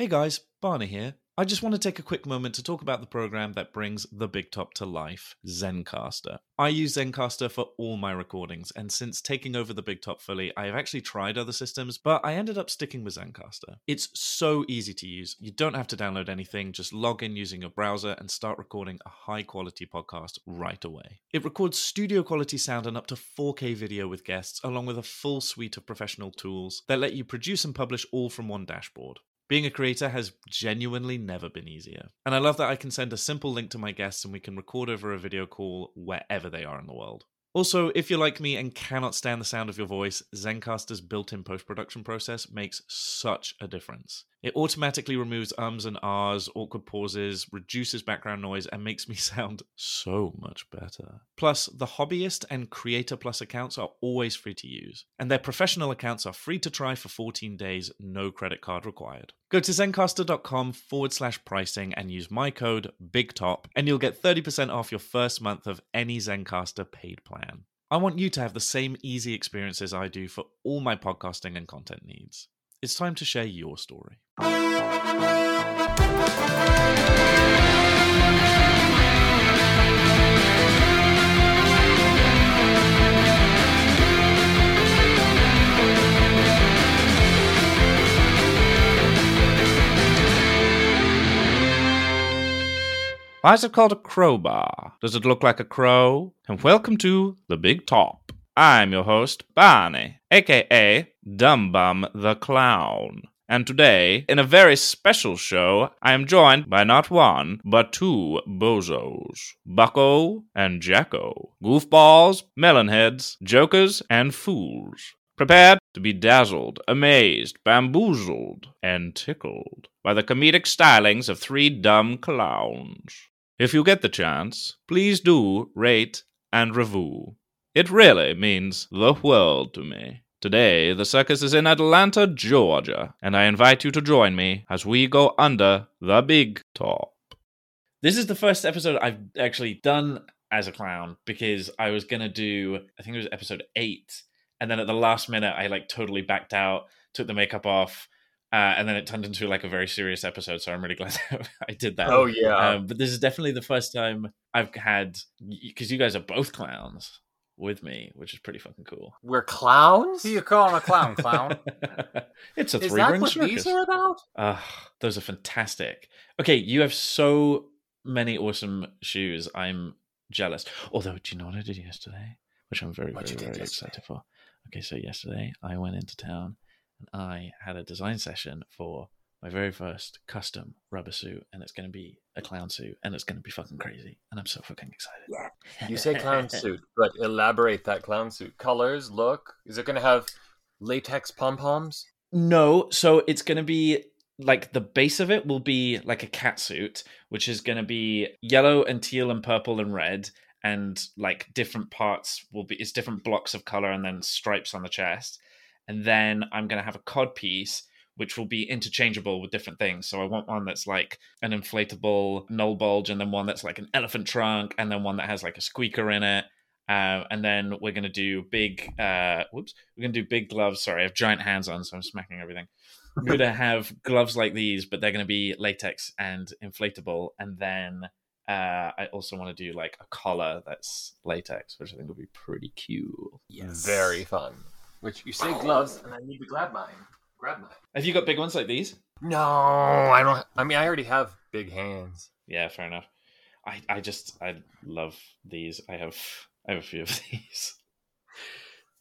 Hey guys, Barney here. I just want to take a quick moment to talk about the program that brings the big top to life, Zencastr. I use Zencastr for all my recordings, and since taking over the big top fully, I have actually tried other systems, but I ended up sticking with Zencastr. It's so easy to use. You don't have to download anything, just log in using your browser and start recording a high quality podcast right away. It records studio quality sound and up to 4K video with guests, along with a full suite of professional tools that let you produce and publish all from one dashboard. Being a creator has genuinely never been easier. And I love that I can send a simple link to my guests and we can record over a video call wherever they are in the world. Also, if you're like me and cannot stand the sound of your voice, Zencastr's built in post production process makes such a difference. It automatically removes ums and ahs, awkward pauses, reduces background noise, and makes me sound so much better. Plus, the Hobbyist and Creator Plus accounts are always free to use, and their professional accounts are free to try for 14 days, no credit card required. Go to zencastr.com forward slash pricing and use my code BIGTOP, and you'll get 30% off your first month of any Zencastr paid plan. I want you to have the same easy experiences I do for all my podcasting and content needs. It's time to share your story. Why is it called a crowbar? Does it look like a crow? And welcome to The Big Top. I'm your host, Barney, aka DumBum the Clown. And today, in a very special show, I am joined by not one, but two bozos Bucko and Jack-O. Goofballs, melonheads, jokers, and fools. Prepared to be dazzled, amazed, bamboozled, and tickled by the comedic stylings of three dumb clowns. If you get the chance, please do rate and review. It really means the world to me. Today, the circus is in Atlanta, Georgia, and I invite you to join me as we go under the big top. This is the first episode I've actually done as a clown because I was going to do, I think it was episode eight. And then at the last minute, I like totally backed out, took the makeup off, uh, and then it turned into like a very serious episode. So I'm really glad I did that. Oh yeah. Um, but this is definitely the first time I've had because you guys are both clowns with me, which is pretty fucking cool. We're clowns? Who you calling a clown, clown? it's a Is three that ring what circus. these are about? Ah, those are fantastic. Okay, you have so many awesome shoes. I'm jealous. Although, do you know what I did yesterday? Which I'm very, What'd very, very yesterday? excited for. Okay, so yesterday I went into town and I had a design session for my very first custom rubber suit, and it's going to be a clown suit, and it's going to be fucking crazy, and I'm so fucking excited. Yeah. You say clown suit, but elaborate that clown suit. Colors, look. Is it going to have latex pom poms? No, so it's going to be like the base of it will be like a cat suit, which is going to be yellow and teal and purple and red, and like different parts will be it's different blocks of color and then stripes on the chest. And then I'm going to have a cod piece, which will be interchangeable with different things. So I want one that's like an inflatable null bulge, and then one that's like an elephant trunk, and then one that has like a squeaker in it. Uh, and then we're gonna do big. Uh, whoops, we're gonna do big gloves. Sorry, I have giant hands on, so I'm smacking everything. We're gonna have gloves like these, but they're gonna be latex and inflatable. And then uh, I also want to do like a collar that's latex, which I think would be pretty cool. Yes, Very fun. Which you say gloves, and I need to grab mine. Grab mine. Have you got big ones like these? No, I don't. I mean, I already have big hands. Yeah, fair enough. I, I just I love these. I have I have a few of these.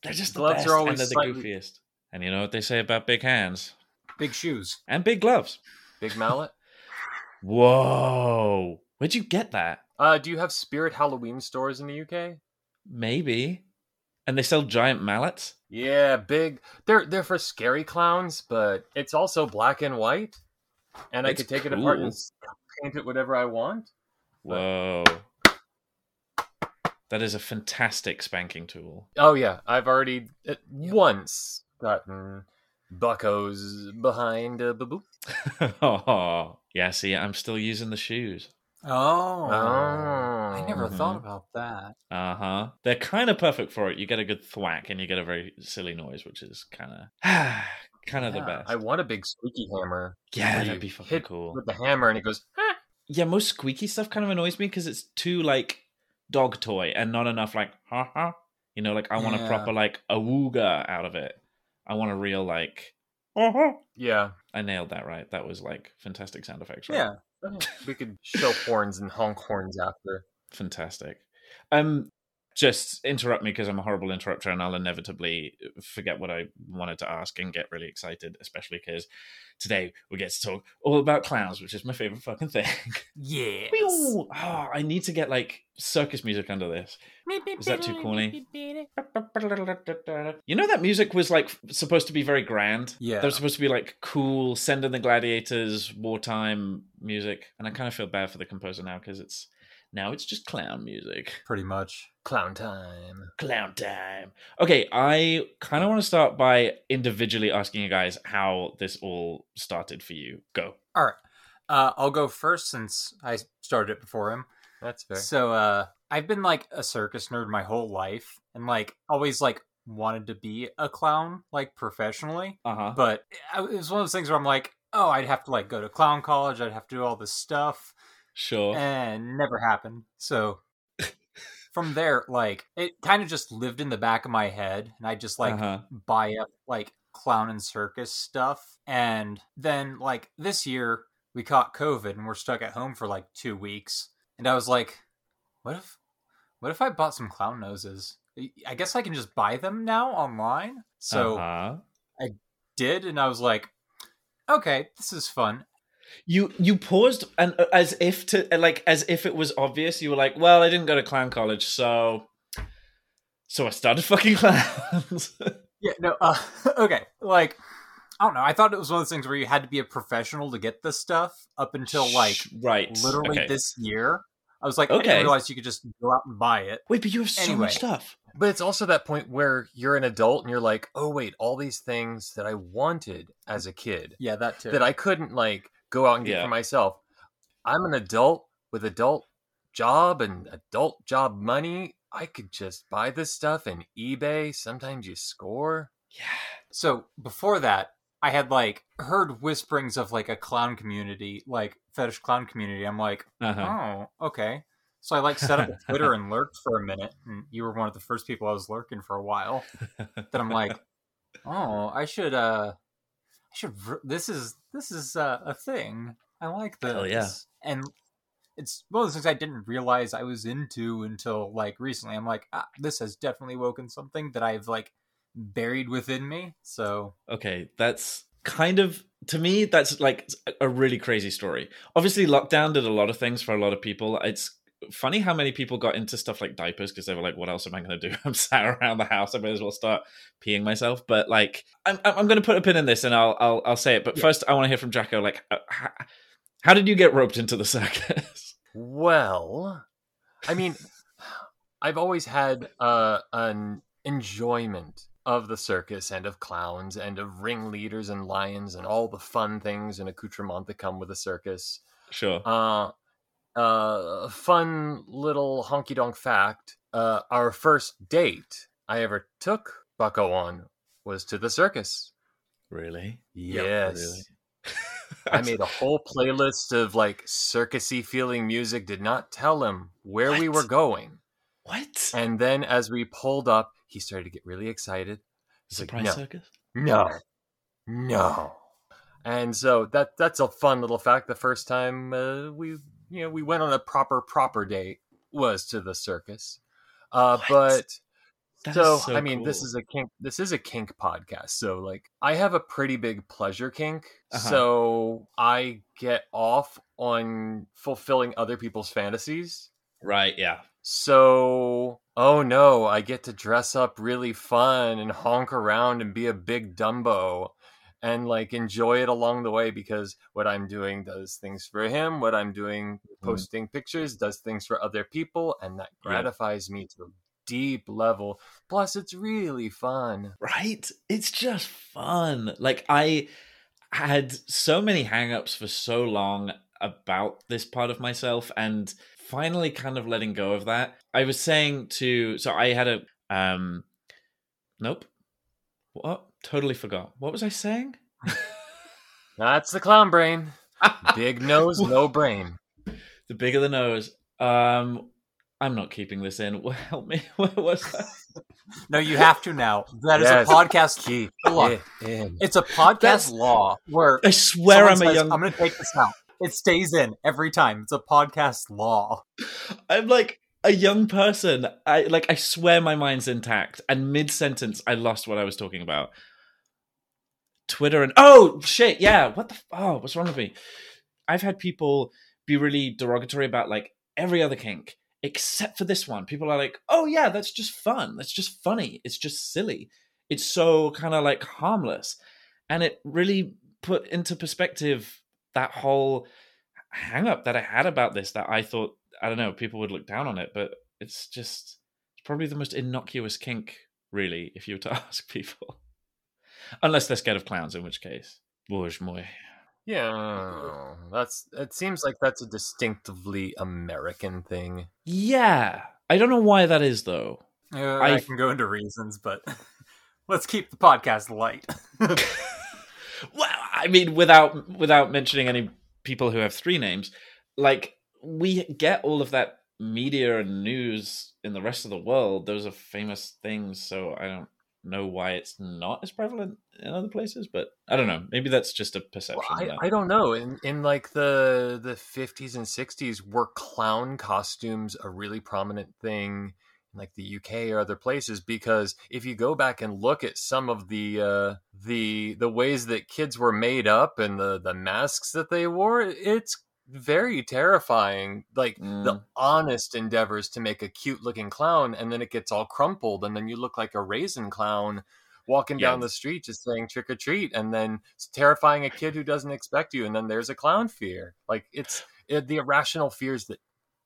They're just the Gloves best, are always and they're the slightly- goofiest. And you know what they say about big hands Big shoes. and big gloves. Big mallet. Whoa! Where'd you get that? uh, do you have Spirit Halloween stores in the UK? Maybe. And they sell giant mallets. Yeah, big. They're they're for scary clowns, but it's also black and white, and I could take it apart and paint it whatever I want. Whoa! That is a fantastic spanking tool. Oh yeah, I've already uh, once gotten buckos behind a baboo. oh, yeah. See, I'm still using the shoes. Oh. Oh. I never Mhm. thought about that. Uh huh. They're kind of perfect for it. You get a good thwack and you get a very silly noise, which is kind of kind of the best. I want a big squeaky hammer. yeah, that'd you be fucking hit cool. With the hammer, and it goes. "Ah." Yeah, most squeaky stuff kind of annoys me because it's too like dog toy and not enough like ha ha. You know, like I want a proper like awooga out of it. I want a real like. "Ha ha." Yeah, I nailed that right. That was like fantastic sound effects. Right? Yeah. We could show horns and honk horns after. fantastic. Um, just interrupt me because I'm a horrible interrupter, and I'll inevitably forget what I wanted to ask and get really excited, especially because today we get to talk all about clowns, which is my favorite fucking thing. Yes. oh, I need to get like circus music under this. Is that too corny? You know that music was like supposed to be very grand. Yeah. that was supposed to be like cool, send in the gladiators, wartime music, and I kind of feel bad for the composer now because it's now it's just clown music. Pretty much. Clown time. Clown time. Okay, I kind of want to start by individually asking you guys how this all started for you. Go. All right. Uh, I'll go first since I started it before him. That's fair. So uh I've been like a circus nerd my whole life and like always like wanted to be a clown like professionally, Uh huh. but it was one of those things where I'm like, oh, I'd have to like go to clown college, I'd have to do all this stuff, Sure. and never happened. So from there, like it kind of just lived in the back of my head, and I just like uh-huh. buy up like clown and circus stuff. And then like this year we caught COVID and we're stuck at home for like two weeks. And I was like, what if what if I bought some clown noses? I guess I can just buy them now online. So uh-huh. did and I was like, okay, this is fun. You you paused and uh, as if to like as if it was obvious. You were like, "Well, I didn't go to clown college, so so I started fucking clowns." Yeah, no, uh, okay. Like, I don't know. I thought it was one of those things where you had to be a professional to get this stuff up until like right, literally okay. this year. I was like, I Okay. didn't realize you could just go out and buy it. Wait, but you have so Anyway. much stuff. But it's also that point where you're an adult and you're like, oh wait, all these things that I wanted as a kid Yeah, that too. that I couldn't like go out and get Yeah. for myself. I'm an adult with adult job and adult job money. I could just buy this stuff in eBay. Sometimes you score. Yeah. So before that, I had like heard whisperings of like a clown community, like fetish clown community. I'm like, Uh-huh. oh, okay. So I like set up a Twitter and lurked for a minute, and you were one of the first people I was lurking for a while. That I'm like, oh, I should, uh, I should. This is this is uh, a thing. I like this. Hell yeah. And it's one of those things I didn't realize I was into until like recently. I'm like, ah, this has definitely woken something that I've like buried within me. So okay, that's kind of to me that's like a really crazy story. Obviously, lockdown did a lot of things for a lot of people. It's funny how many people got into stuff like diapers because they were like, "What else am I going to do? I'm sat around the house. I may as well start peeing myself." But like, I'm I'm going to put a pin in this and I'll I'll I'll say it. But Yeah. first, I want to hear from Jack-O. Like, uh, how, how did you get roped into the circus? Well, I mean, I've always had uh, an enjoyment of the circus and of clowns and of ringleaders and lions and all the fun things and accoutrement that come with a circus. sure. Uh, uh, fun little honky donk fact: uh, our first date I ever took Bucko on was to the circus. Really? Yes. Really? I made a whole playlist of like circusy feeling music. Did not tell him where we were going, what? and then as we pulled up, he started to get really excited. He's like, Surprise "No, circus? no, no," and so that that's a fun little fact. The first time uh, we you know we went on a proper proper date was to the circus, uh, but so, so I mean, this is a kink. This is a kink podcast. So like, I have a pretty big pleasure kink. Uh-huh. So I get off on fulfilling other people's fantasies. right. Yeah. So, oh no, I get to dress up really fun and honk around and be a big Dumbo and like enjoy it along the way because what I'm doing does things for him, what I'm doing posting pictures does things for other people and that Yeah. gratifies me to a deep level. Plus it's really fun. right it's just fun like i had so many hangups for so long about this part of myself and finally kind of letting go of that i was saying to so i had a um nope what totally forgot. What was I saying? That's the clown brain. Big nose, no brain. The bigger the nose. Um, I'm not keeping this in. Help me. What was that? No, you have to now. That is Yes. a podcast. Keep Look, it it's a podcast That's- law where I swear I'm a young. I'm going to take this out. It stays in every time. It's a podcast law. I'm like a young person. I like. I swear my mind's intact. And mid sentence, I lost what I was talking about. Twitter and oh shit, yeah. What the? Oh, what's wrong with me? I've had people be really derogatory about like every other kink except for this one. People are like, oh yeah, that's just fun. That's just funny. It's just silly. It's so kind of like harmless, and it really put into perspective that whole hang up that I had about this that I thought I don't know people would look down on it, but it's just it's probably the most innocuous kink, really, if you were to ask people. Unless they're scared of clowns, in which case, bourge moi. Yeah, that's. It seems like that's a distinctively American thing. Yeah, I don't know why that is though. Uh, I, I- can go into reasons, but let's keep the podcast light. Well, I mean, without without mentioning any people who have three names, like we get all of that media and news in the rest of the world. Those are famous things, so I don't know why it's not as prevalent in other places. But I don't know. Maybe that's just a perception. Well, I, I don't know. In in like the the fifties and sixties, were clown costumes a really prominent thing in like the UK or other places? Because if you go back and look at some of the uh, the the ways that kids were made up and the the masks that they wore, it's very terrifying. Like the Mm. honest endeavors to make a cute looking clown, and then it gets all crumpled, and then you look like a raisin clown walking Yeah. down the street just saying trick or treat and then it's terrifying a kid who doesn't expect you and then there's a clown fear like it's it, the irrational fears that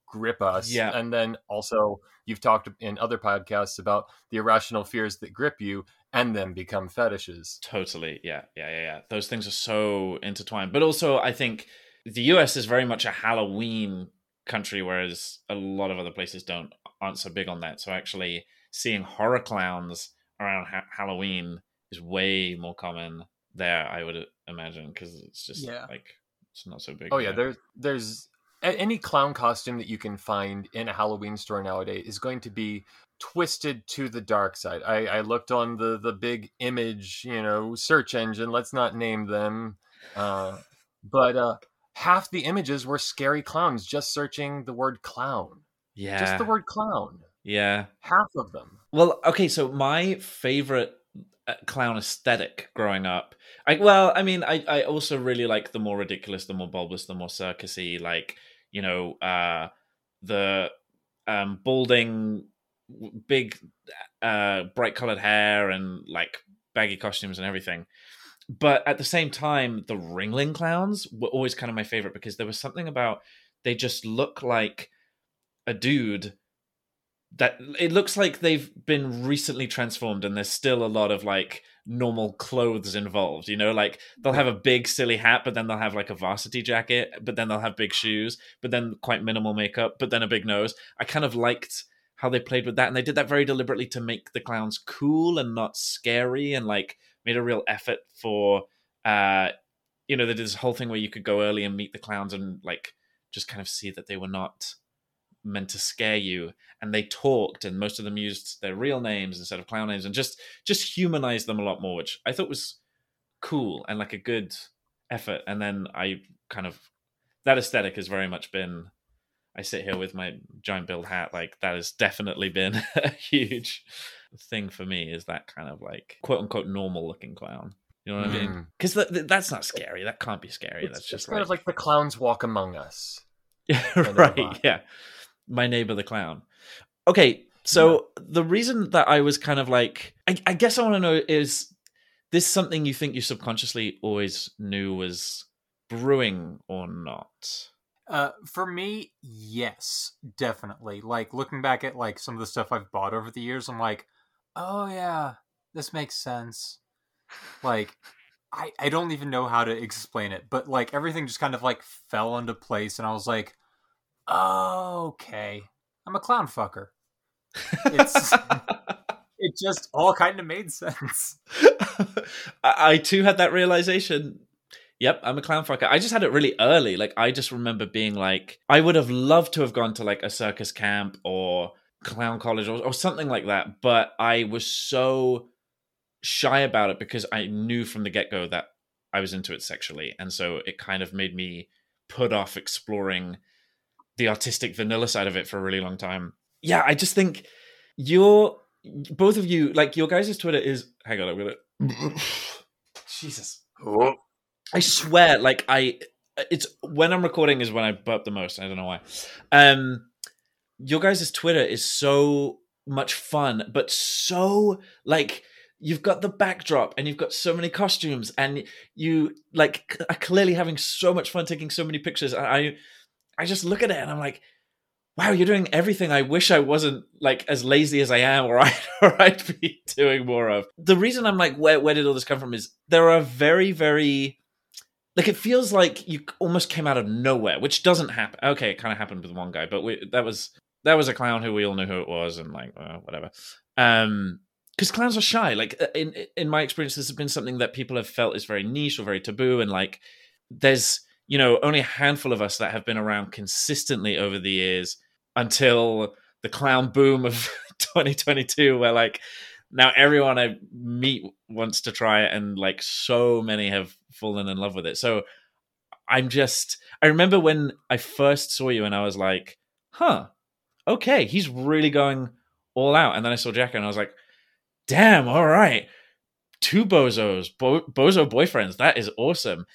grip us Yeah. and then also you've talked in other podcasts about the irrational fears that grip you and then become fetishes Totally. Yeah. Yeah. Yeah. Yeah. Those things are so intertwined. But also, I think the US is very much a Halloween country, whereas a lot of other places don't aren't so big on that. So actually, seeing horror clowns around ha- Halloween is way more common there. I would imagine because it's just Yeah. like it's not so big. oh yeah there's there's any clown costume that you can find in a halloween store nowadays is going to be twisted to the dark side i i looked on the the big image you know search engine let's not name them uh but uh half the images were scary clowns just searching the word clown yeah, just the word clown yeah. half of them Well, okay, so my favorite uh, clown aesthetic growing up, I well, I mean, I I also really like the more ridiculous, the more bulbous, the more circusy, like you know, uh, the um balding, big, uh, bright colored hair and like baggy costumes and everything. But at the same time, the Ringling clowns were always kind of my favorite because there was something about they just look like a dude that it looks like they've been recently transformed and there's still a lot of like normal clothes involved you know? Like they'll have a big silly hat but then they'll have like a varsity jacket but then they'll have big shoes but then quite minimal makeup but then a big nose. I kind of liked how they played with that and they did that very deliberately to make the clowns cool and not scary and like made a real effort for uh you know they did this whole thing where you could go early and meet the clowns and like just kind of see that they were not meant to scare you. And they talked and most of them used their real names instead of clown names and just just humanized them a lot more which i thought was cool and like a good effort. And then i kind of that aesthetic has very much been i sit here with my giant build hat like that has definitely been a huge thing for me is that kind of like quote unquote normal looking clown you know what i mean Mm. because th- th- that's not scary that can't be scary it's, that's it's just kind of like the clowns walk among us Yeah, right. Yeah. My neighbor the clown. Okay, so the reason that I was kind of like, I, I guess I want to know is this something you think you subconsciously always knew was brewing or not? Uh, for me, yes, definitely. Like looking back at like some of the stuff I've bought over the years, I'm like, oh yeah, this makes sense. Like, I I don't even know how to explain it, but like everything just kind of like fell into place, and I was like, oh, okay, I'm a clown fucker. It's it just all kind of made sense. I, I too had that realization. Yep, I'm a clown fucker. I just had it really early. Like I just remember being like, I would have loved to have gone to like a circus camp or clown college or, or something like that, but I was so shy about it because I knew from the get go that I was into it sexually, and so it kind of made me put off exploring the artistic vanilla side of it for a really long time. Yeah, I just think you're both of you like your guys' Twitter is. Hang on, I'm gonna. Jesus, Oh, I swear, like I, it's when I'm recording is when I burp the most. I don't know why. Um, your guys' Twitter is so much fun, but so like you've got the backdrop and you've got so many costumes and you like are clearly having so much fun taking so many pictures. I, I just look at it and I'm like, wow, you're doing everything I wish I wasn't like as lazy as I am or, I, or I'd be doing more of. The reason I'm like, where, where did all this come from is there are very, very, like it feels like you almost came out of nowhere, which doesn't happen. Okay, it kind of happened with one guy, but we, that was, that was a clown who we all knew who it was and like, uh, whatever. Um, because clowns are shy. Like in in my experience, this has been something that people have felt is very niche or very taboo, and like there's you know only a handful of us that have been around consistently over the years until the clown boom of 2022, where like now everyone I meet wants to try it, and like so many have fallen in love with it. So I'm just I remember when I first saw you, and I was like, huh, okay, he's really going all out, and then I saw Jack, and I was like damn, all right, two bozos, bo- bozo boyfriends. That is awesome.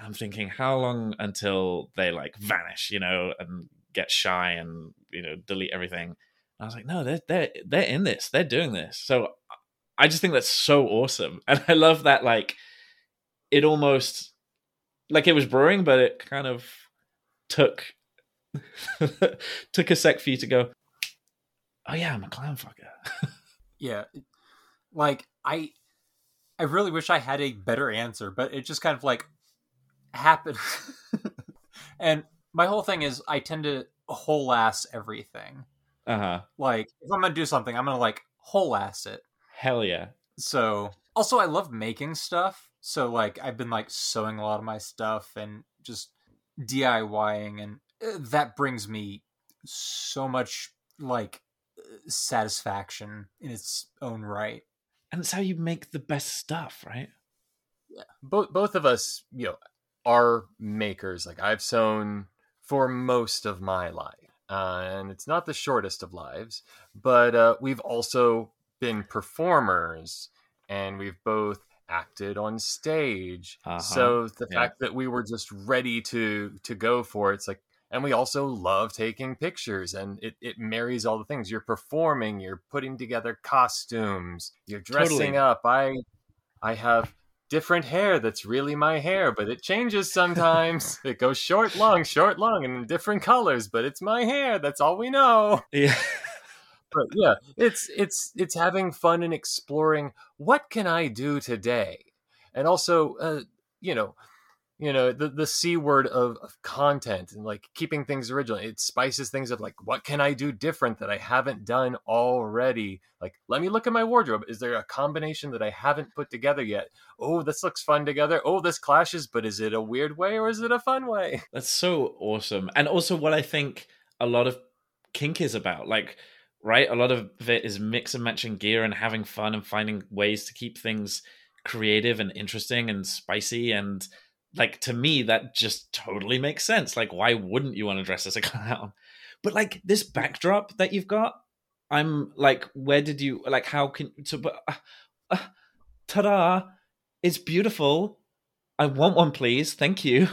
I'm thinking, how long until they like vanish, you know, and get shy and you know delete everything? And I was like, no, they're they're they're in this. They're doing this. So I just think that's so awesome, and I love that. Like, it almost like it was brewing, but it kind of took took a sec for you to go. Oh yeah, I'm a clown fucker. yeah, like I I really wish I had a better answer, but it just kind of like happened. and my whole thing is I tend to whole ass everything. Uh-huh. Like if I'm gonna do something, I'm gonna like whole ass it. Hell yeah. So also I love making stuff. So like I've been like sewing a lot of my stuff and just DIYing and that brings me so much like satisfaction in its own right and it's how you make the best stuff, right? Yeah, both both of us, you know, are makers. Like I've sewn for most of my life, uh, and it's not the shortest of lives. But uh, we've also been performers, and we've both acted on stage. Uh-huh. So the yeah. fact that we were just ready to to go for it, it's like and we also love taking pictures and it, it marries all the things. You're performing you're putting together costumes you're dressing totally. up. I i have different hair that's really my hair but it changes sometimes. It goes short long short long and in different colors but it's my hair. That's all we know. Yeah. But yeah it's it's it's having fun and exploring what can i do today? And also uh, you know you know the the c word of, of, content and like keeping things original. It spices things up like what can i do different that i haven't done already? Like let me look at my wardrobe. Is there a combination that i haven't put together yet? Oh this looks fun together. Oh this clashes but is it a weird way or is it a fun way? That's so awesome. And also what i think a lot of kink is about like right? A lot of it is mix and matching gear and having fun and finding ways to keep things creative and interesting and spicy and like to me that just totally makes sense. Like why wouldn't you want to dress as a clown? But like this backdrop that you've got i'm like where did you like how can so but uh, uh, ta-da! It's beautiful. I want one please. Thank you.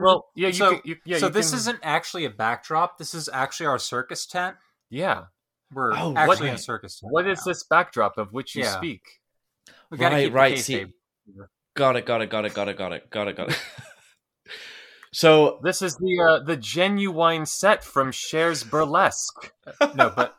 Well yeah you so, can, you, yeah, so this can... isn't actually a backdrop. This is actually our circus tent? Yeah. We're oh, actually in a circus tent what is this backdrop of which you yeah. speak? We gotta right, keep right see Got it. Got it. Got it. Got it. Got it. Got it. Got it. so this is the uh, the genuine set from Cher's Burlesque. no, but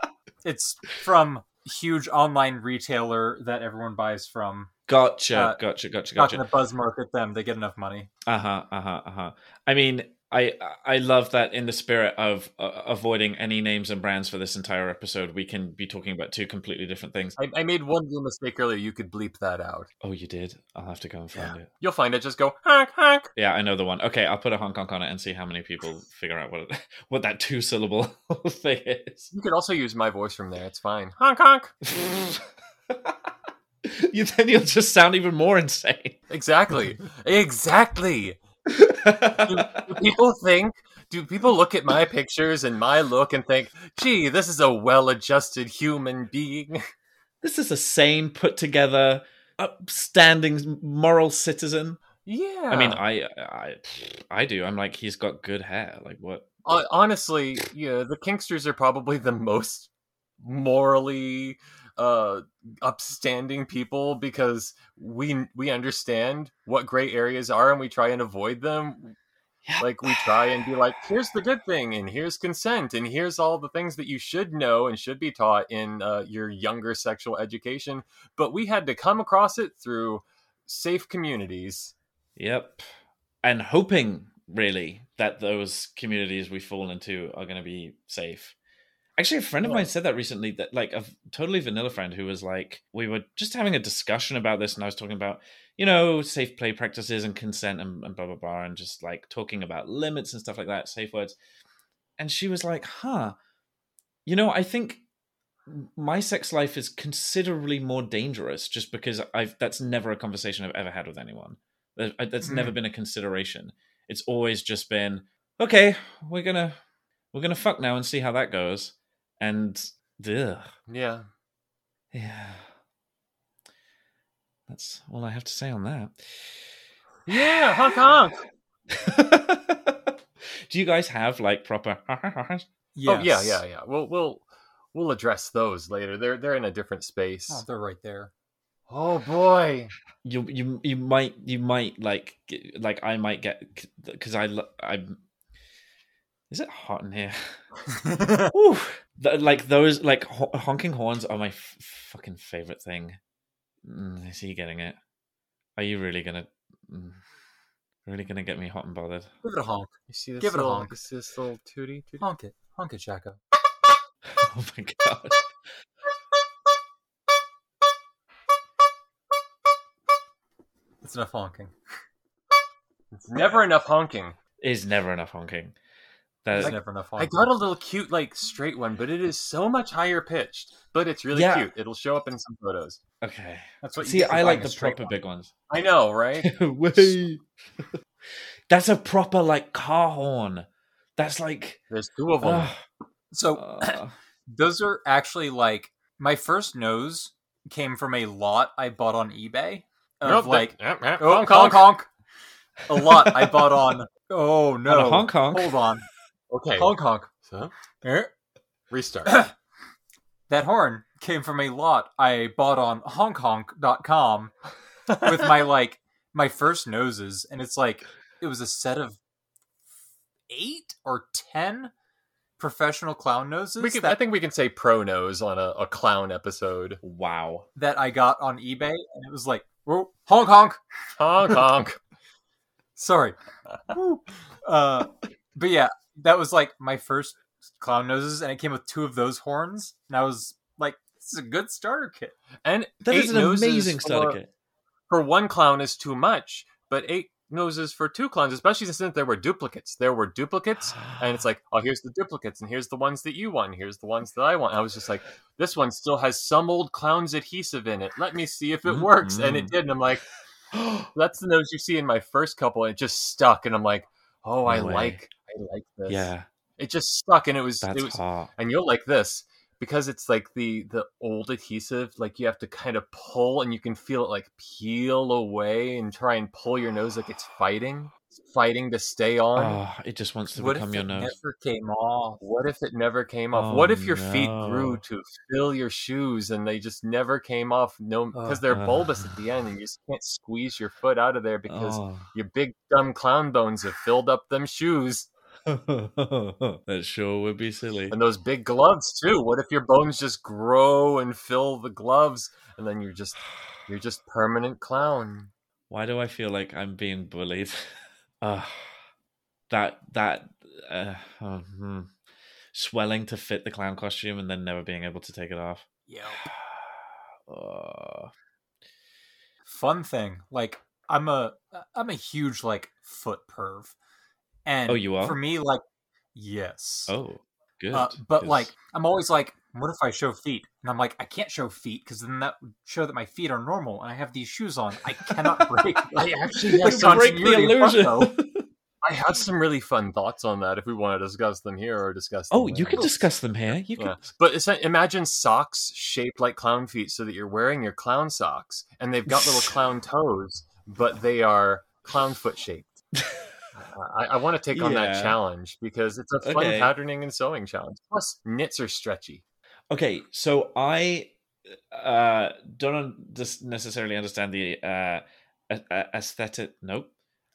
it's from huge online retailer that everyone buys from. Gotcha. Uh, gotcha. Gotcha. Gotcha. Not gonna buzz market them. They get enough money. Uh huh. Uh huh. Uh huh. I mean, I I love that in the spirit of uh, avoiding any names and brands for this entire episode, we can be talking about two completely different things. I, I made one little mistake earlier. You could bleep that out. Oh, you did? I'll have to go and find it. You'll find it. Just go honk honk. Yeah, I know the one. Okay, I'll put a honk honk on it and see how many people figure out what it, what that two syllable thing is. You could also use my voice from there. It's fine. Honk honk. you then you'll just sound even more insane. Exactly. exactly. Do people think? Do people look at my pictures and my look and think, "Gee, this is a well-adjusted human being"? this is a sane, put together, upstanding, moral citizen. Yeah. I mean, I, I, I do. I'm like, he's got good hair. Like, what? Hon- honestly, yeah, the kinksters are probably the most morally uh upstanding people because we we understand what gray areas are and we try and avoid them like we try and be like here's the good thing and here's consent and here's all the things that you should know and should be taught in uh, your younger sexual education but we had to come across it through safe communities Yep. And hoping, really, that those communities we fall into are going to be safe. Actually, a friend of mine said that recently that, like, a totally vanilla friend who was like, we were just having a discussion about this, and I was talking about, you know, safe play practices and consent and, and blah, blah, blah, and just like talking about limits and stuff like that, safe words. And she was like, huh, you know, I think my sex life is considerably more dangerous just because I've that's never a conversation I've ever had with anyone. That's never mm. been a consideration. It's always just been okay. We're gonna we're gonna fuck now and see how that goes. And ugh, yeah. Yeah, that's all I have to say on that. yeah honk honk Do you guys have like proper? oh yeah yeah yeah. We'll we'll we'll address those later. They're they're in a different space. Oh, they're right there. oh boy! You you you might you might like like I might get because I I is it hot in here? Ooh, Th- like those like ho- honking horns are my f- fucking favorite thing. Mm, is he getting it? Are you really gonna mm, really gonna get me hot and bothered? Give it a honk. You see this Give it a little, honk. This, this little tootie, tootie? Honk it. Honk it, Jack-O. oh my god! It's enough honking. It's never enough honking. Is never enough honking. That There's is, never enough I got a little cute, like straight one, but it is so much higher pitched. But it's really Yeah. cute. It'll show up in some photos. okay. That's what See, get I like the proper one. big ones. I know, right? That's a proper like car horn. That's like. There's two of them. ugh, So uh, those are actually like my first nose came from a lot I bought on eBay of Nope, like that- yep, yep, oh, honk, honk honk. honk. A lot I bought on. Oh no! on a honk honk. Hold on, Okay. honk honk. So, restart. That horn came from a lot I bought on honkhonk.com with my like my first noses and it's like it was a set of 8 or 10 professional clown noses we can, I think we can say pro nose on a, a clown episode. Wow. that I got on eBay and it was like whoa, honk honk Honk honk. sorry uh but yeah that was like my first clown noses and it came with two of those horns and I was like this is a good starter kit And that is an amazing starter for, kit. For one clown is too much, but eight noses for two clowns, especially since there were duplicates. There were duplicates, and it's like, oh, here's the duplicates, and here's the ones that you want, and here's the ones that I want. I was just like, this one still has some old clown's adhesive in it. Let me see if it works, and it mm-hmm. did. And I'm like, that's the nose you see in my first couple, it just stuck, and I'm like, oh, I way. like, like this. yeah, it just stuck, and it was, that's it was, hot. and you'll like this because it's like the the old adhesive like you have to kind of pull and you can feel it like peel away and try and pull your nose like it's fighting It's fighting to stay on Oh, it just wants to what become if your it nose. never came off what if it never came off Oh, what if your feet grew oh, to fill your shoes and they just never came off no because they're Ugh. bulbous at the end and you just can't squeeze your foot out of there because Oh. your big dumb clown bones have filled up them shoes that sure would be silly. and those big gloves too what if your bones just grow and fill the gloves and then you're just You're just permanent clown. Why do I feel like I'm being bullied? uh, that that uh, oh, hmm. swelling to fit the clown costume and then never being able to take it off. Yep. Oh. Fun thing, like I'm a I'm a huge like foot perv, and Oh, you are? for me like yes. oh, good. Uh, but 'cause- like, I'm always like, what if I show feet? And I'm like, I can't show feet because then that would show that my feet are normal, and I have these shoes on. I cannot break. I actually the have You some, break the illusion. photo. I have some really fun thoughts on that if we want to discuss them here or discuss them oh, you can discuss them here. You can. Yeah. But it's, imagine socks shaped like clown feet so that you're wearing your clown socks and they've got little clown toes, but they are clown foot shaped. I, I want to take on Yeah. that challenge because it's a fun Okay. patterning and sewing challenge. Plus, knits are stretchy. Okay, so I uh, don't necessarily understand the uh, aesthetic. Nope,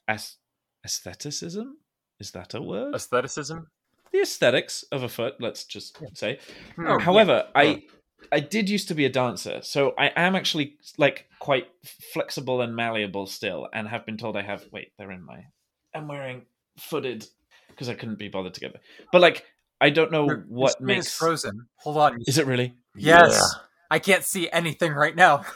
Aes- aestheticism. Is that a word? Aestheticism? the aesthetics of a foot. Let's just say. Oh, However, yeah. I I did used to be a dancer, so I am actually like quite flexible and malleable still, and have been told I have. Wait, they're in my. I'm wearing footed because I couldn't be bothered to get together. But like, I don't know Your- your what screen makes. is frozen. Hold on. Is it really? Yes. I can't see anything right now.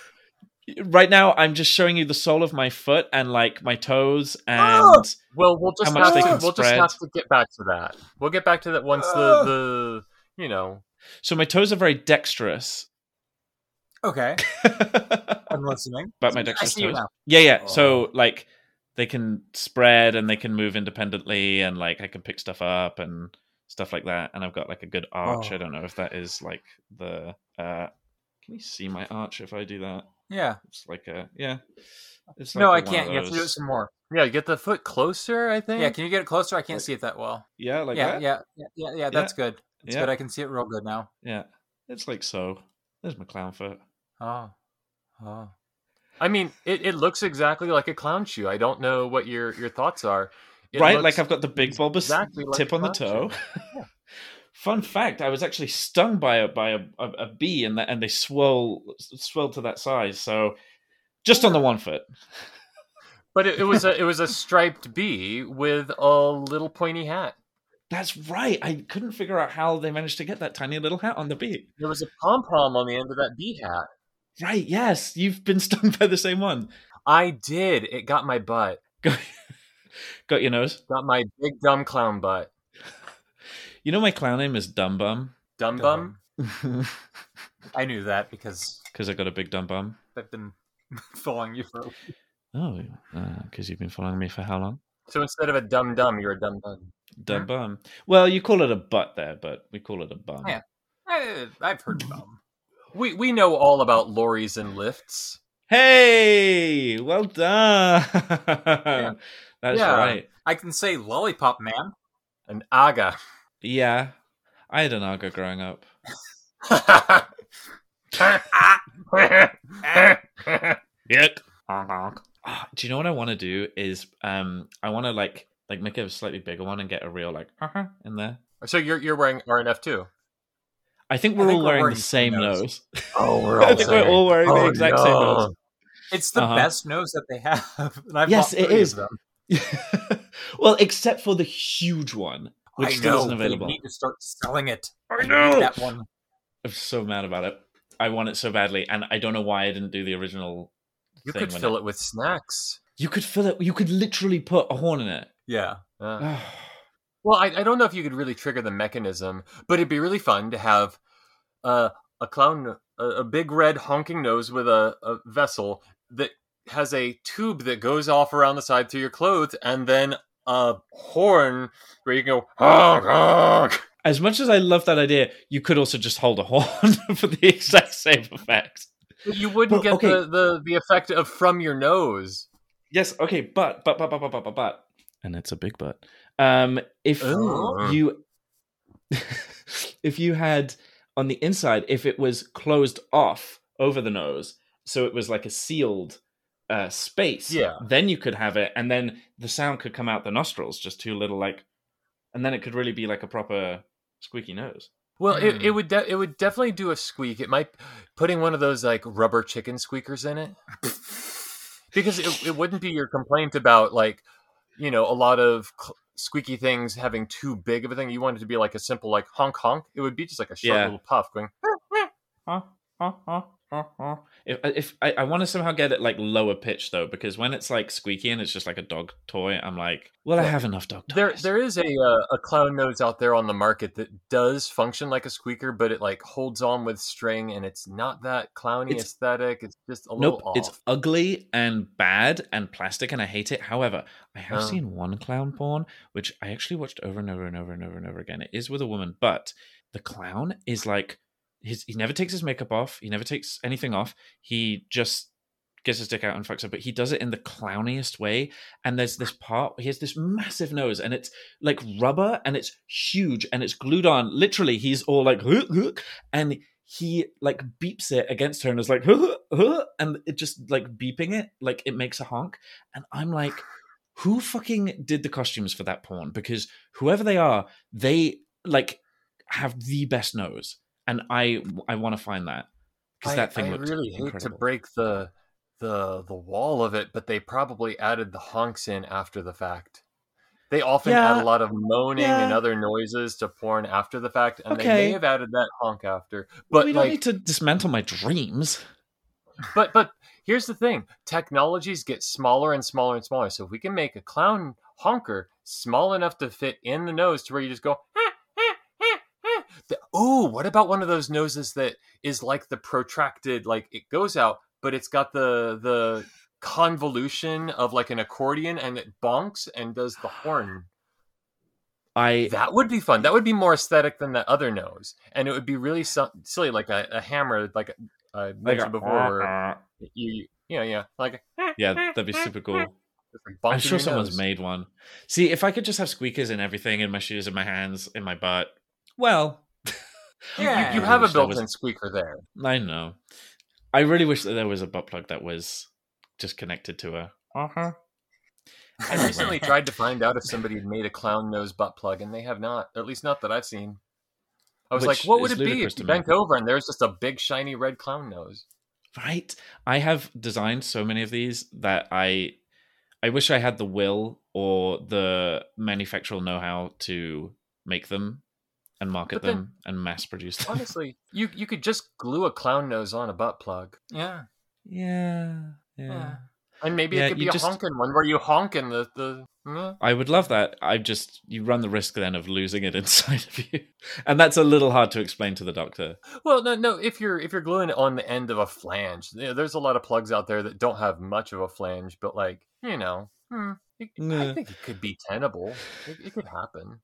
Right now, I'm just showing you the sole of my foot and like my toes and. Oh! Well, we'll just How much have they to, can we'll just have to get back to that. We'll get back to that once the the you know So my toes are very dexterous. Okay, but I'm listening. my I dexterous see you toes. now. Yeah, yeah. Oh. So like they can spread and they can move independently and like I can pick stuff up and stuff like that. And I've got like a good arch. Oh. I don't know if that is like the uh can you see my arch if I do that? Yeah. It's like a yeah. It's no, I like can't. You have to do it some more. yeah get the foot closer. I think. Yeah, can you get it closer? I can't see it that well. Yeah, like yeah, that. yeah, yeah, yeah, yeah. That's good. That's Yeah. good. I can see it real good now. Yeah. It's like so. There's my clown foot. Oh, oh. I mean, it, it looks exactly like a clown shoe. I don't know what your your thoughts are. It right? Like I've got the big bulbous exactly like tip on the toe. Fun fact: I was actually stung by a by a, a, a bee, and that and they swell swelled to that size. So just on the one foot. But it, it was a it was a striped bee with a little pointy hat. That's right. I couldn't figure out how they managed to get that tiny little hat on the bee. There was a pom pom on the end of that bee hat. Right? Yes, you've been stung by the same one. I did. It got my butt. Got, got your nose. Got my big dumb clown butt. You know my clown name is Dumb Bum Dumb bum. because I knew that because because I got a big dumb bum. I've been following you for. Oh, because uh, you've been following me for how long? So instead of a dumb dumb, you're a dumb bum. Dumb bum. Well, you call it a butt there, but we call it a bum. Yeah. I, I've heard about them. We we know all about lorries and lifts. Hey, well done. That's Yeah. right. I can say lollipop man. An aga. Yeah, I had an Aga growing up. Yuck. Ah, do you know what I want to do? Is um, I want to like like make it a slightly bigger one and get a real like uh-huh in there. so you're you're wearing RNF too. I think we're think all we're wearing wearing the same nose. nose. Oh, we're I think we're all wearing the exact same nose. It's the Uh-huh. best nose that they have. And I've Yes, it is. it three of is. Them. well, except for the huge one, which I still know. isn't they available. need to start selling it. I know. that one. I'm so mad about it. I want it so badly, and I don't know why I didn't do the original. You thing could when fill it with snacks. You could fill it. You could literally put a horn in it. Yeah. Uh, well, I, I don't know if you could really trigger the mechanism, but it'd be really fun to have uh, a clown, a, a big red honking nose with a, a vessel that has a tube that goes off around the side through your clothes, and then a horn where you can go honk honk. as much as I love that idea, you could also just hold a horn for the exact same effect. You wouldn't Well, get okay. the, the the effect of from your nose. Yes, okay, but but but but but but but, but. and it's a big but. Um, if Ooh. you if you had on the inside, if it was closed off over the nose, so it was like a sealed uh, space, Yeah. then you could have it, and then the sound could come out the nostrils, just two little like, and then it could really be like a proper squeaky nose. Well, it, it Hmm. would de- it would definitely do a squeak. It might putting one of those like rubber chicken squeakers in it because it, it wouldn't be your complaint about like you know a lot of cl- squeaky things having too big of a thing. You want it to be like a simple like honk honk. It would be just like a short Yeah. little puff going. Uh-huh. If, uh, if I, I want to somehow get it like lower pitch though, because when it's like squeaky and it's just like a dog toy, I'm like, well, I have enough dog toys. There, there is a uh, a clown nose out there on the market that does function like a squeaker, but it like holds on with string, and it's not that clowny It's- aesthetic. It's just a little Nope, off. it's ugly and bad and plastic, and I hate it. However, I have Oh. seen one clown porn, which I actually watched over and over and over and over and over again. It is with a woman, but the clown is like his. He never takes his makeup off. He never takes anything off. He just gets his dick out and fucks up, but he does it in the clowniest way. And there's this part. He has this massive nose, and it's like rubber, and it's huge, and it's glued on. Literally, he's all like, and he like beeps it against her and is like and it just like beeping it like it makes a honk and i'm like who fucking did the costumes for that porn because whoever they are they like have the best nose and i i want to find that because that thing I really hate to break the the the wall of it, but they probably added the honks in after the fact. They often add a lot of moaning and other noises to porn after the fact, and they may have added that honk after. But we don't like, need to dismantle my dreams but but here's the thing: technologies get smaller and smaller and smaller. So if we can make a clown honker small enough to fit in the nose to where you just go. The, ooh, what about one of those noses that is like the protracted, like it goes out, but it's got the the convolution of like an accordion, and it bonks and does the horn. i That would be fun. That would be more aesthetic than the other nose, and it would be really so- silly, like a, a hammer, like I mentioned a- before. Where you, yeah, yeah, like yeah that'd be super cool i'm sure someone's nose. made one see if i could just have squeakers in everything in my shoes in my hands in my butt well Yeah. You I have a built-in was- squeaker there. I know. I really wish that there was a butt plug that was just connected to a. Uh huh. I recently tried to find out if somebody had made a clown nose butt plug, and they have not. At least not that I've seen. I was Which like, what would it be if to you bent over and there's just a big shiny red clown nose? Right. I have designed so many of these that I, I wish I had the will or the manufactural know-how to make them and market then- them and mass produce them. Honestly, you you could just glue a clown nose on a butt plug, Yeah. yeah. Yeah. Yeah. and maybe Yeah, it could be a just- honking one where you honk in the the. I would love that. I just you run the risk then of losing it inside of you, and that's a little hard to explain to the doctor. Well, no, no. If you're if you're gluing it on the end of a flange, you know, there's a lot of plugs out there that don't have much of a flange, but like you know, hmm, it- I think it could be tenable. It, it could happen.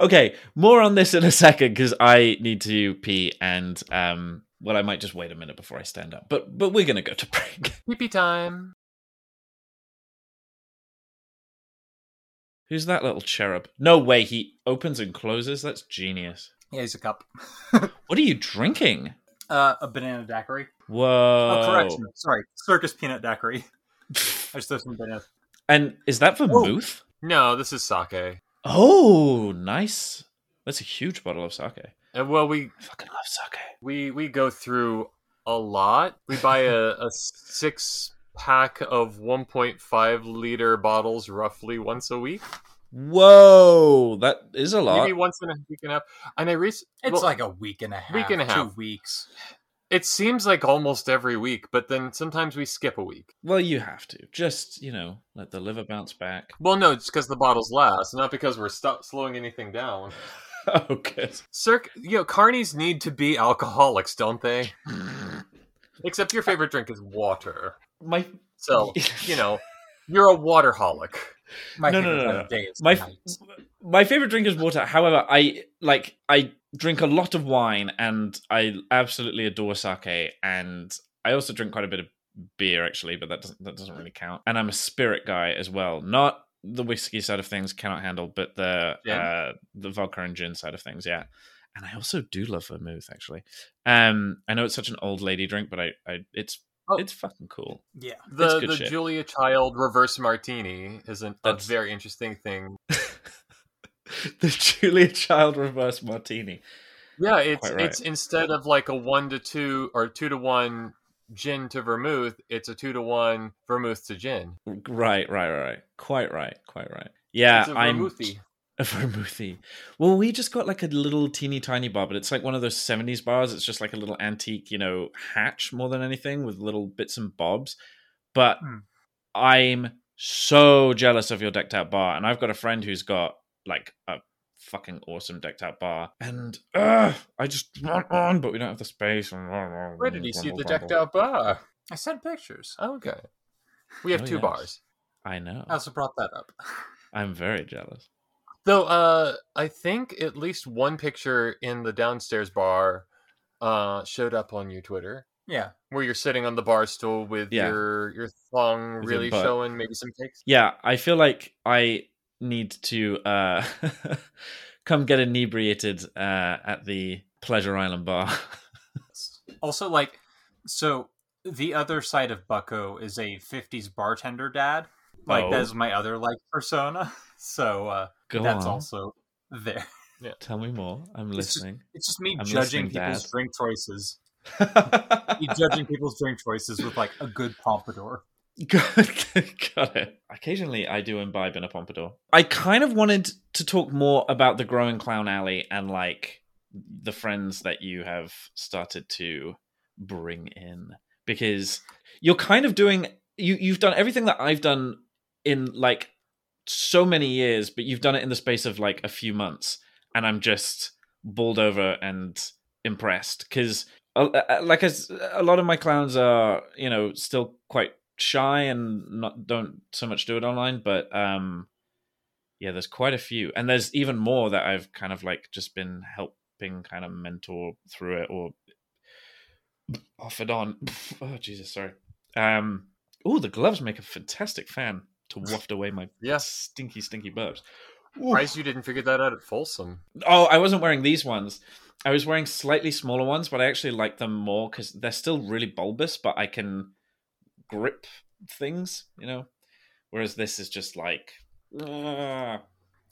Okay, more on this in a second because I need to pee and um well I might just wait a minute before I stand up. But but we're gonna go to break. Pee pee time. Who's that little cherub? No way, he opens and closes. That's genius. Yeah, he's a cup. What are you drinking? Uh, a banana daiquiri. Whoa. Oh, correction. Sorry, circus peanut daiquiri. I just threw some banana. And is that vermouth? No, this is sake. Oh, nice. That's a huge bottle of sake. And Uh, well, we I fucking love sake. we we go through a lot. We buy a, a six pack of 1.5 liter bottles roughly once a week, Whoa, that is a lot. maybe once in a week and a half. And I re- It's well, like a week and a half. Week and a half. Two weeks. It seems like almost every week, but then sometimes we skip a week. Well, you have to. Just, you know, let the liver bounce back. Well, no, it's because the bottles last, not because we're stu- slowing anything down. oh, good. Circ, you know, carnies need to be alcoholics, don't they? Except your favorite drink is water. My So, you know, you're a waterholic. My No, no, favorite no, no. of day is my night. my favorite drink is water. However, I like I drink a lot of wine and I absolutely adore sake and I also drink quite a bit of beer actually, but that doesn't that doesn't really count. And I'm a spirit guy as well. Not the whiskey side of things cannot handle, but the Gin? uh the vodka and gin side of things, yeah. And I also do love vermouth actually. Um I know it's such an old lady drink, but I, I it's Oh. it's fucking cool. Yeah. The the shit. Julia Child reverse martini is an, a very interesting thing. the Julia Child reverse martini. Yeah, it's right. it's instead of like a one to two or two to one gin to vermouth, it's a two to one vermouth to gin. Right, right, right, right. Quite right, quite right. Yeah, it's a I'm vermouthy. A vermouthy. Well, we just got like a little teeny tiny bar, but it's like one of those 70s bars. It's just like a little antique, you know, hatch more than anything with little bits and bobs. But Hmm. I'm so jealous of your decked out bar. And I've got a friend who's got like a fucking awesome decked out bar. And uh, I just want one, but we don't have the space. Where did you see the decked out bar? I sent pictures. Okay. We have Oh, two yes. bars. I know. I also brought that up. I'm very jealous. Though uh I think at least one picture in the downstairs bar uh showed up on your Twitter Yeah. where you're sitting on the bar stool with Yeah. your your thong With really showing maybe some cakes. Yeah, I feel like I need to uh, come get inebriated uh, at the Pleasure Island bar. Also, like, so the other side of Bucko is a 50s bartender dad. Like, Oh. that's my other, like, persona. So, uh, Go that's on. also there. Yeah. Tell me more. I'm It's just- listening. It's just me I'm judging people's Dad. drink choices. Me judging people's drink choices with, like, a good pompadour. Got got it. Occasionally, I do imbibe in a pompadour. I kind of wanted to talk more about the growing clown alley and like the friends that you have started to bring in because you're kind of doing you you've done everything that I've done in like so many years, but you've done it in the space of like a few months, and I'm just bowled over and impressed. Because like as a lot of my clowns are you know still quite shy and not don't so much do it online but um yeah there's quite a few. And there's even more that i've kind of like just been helping kind of mentor through it or offered on. Oh jesus sorry. Um oh the gloves make a fantastic fan to waft away my Yeah. stinky stinky burps Surprised you didn't figure that out at Folsom. Oh, I wasn't wearing these ones. I was wearing slightly smaller ones, but I actually like them more because they're still really bulbous, but I can grip things, you know. Whereas this is just like, ah.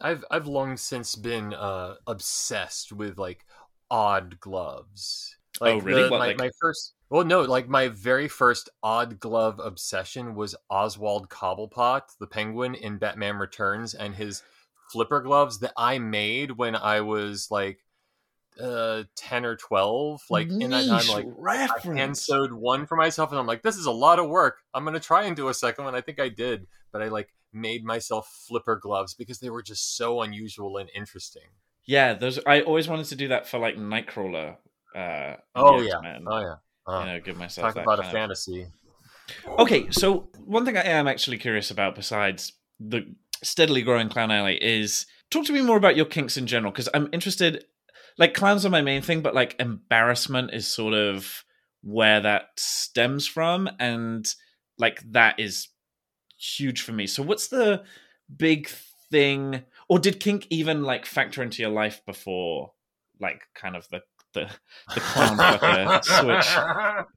I've I've long since been uh obsessed with like odd gloves. Like Oh, really? the- What, my, like- my first well no, like my very first odd glove obsession was Oswald Cobblepot, the penguin in Batman Returns, and his flipper gloves that I made when I was like uh 10 or 12. Like in that time Niche like I hand sewed one for myself and I'm like, this is a lot of work. I'm gonna try and do a second one. I think I did, but I like made myself flipper gloves because they were just so unusual and interesting. yeah, those. I always wanted to do that for like Nightcrawler. Uh, Oh, yeah. Oh yeah. Uh, you know, give myself talk about a kind of- fantasy. Okay, so one thing I am actually curious about, besides the steadily growing clown alley, is talk to me more about your kinks in general, because I'm interested. Like clowns are my main thing, but like embarrassment is sort of where that stems from, and like that is huge for me. So, what's the big thing, or did kink even like factor into your life before, like kind of the the the clown fucker switch?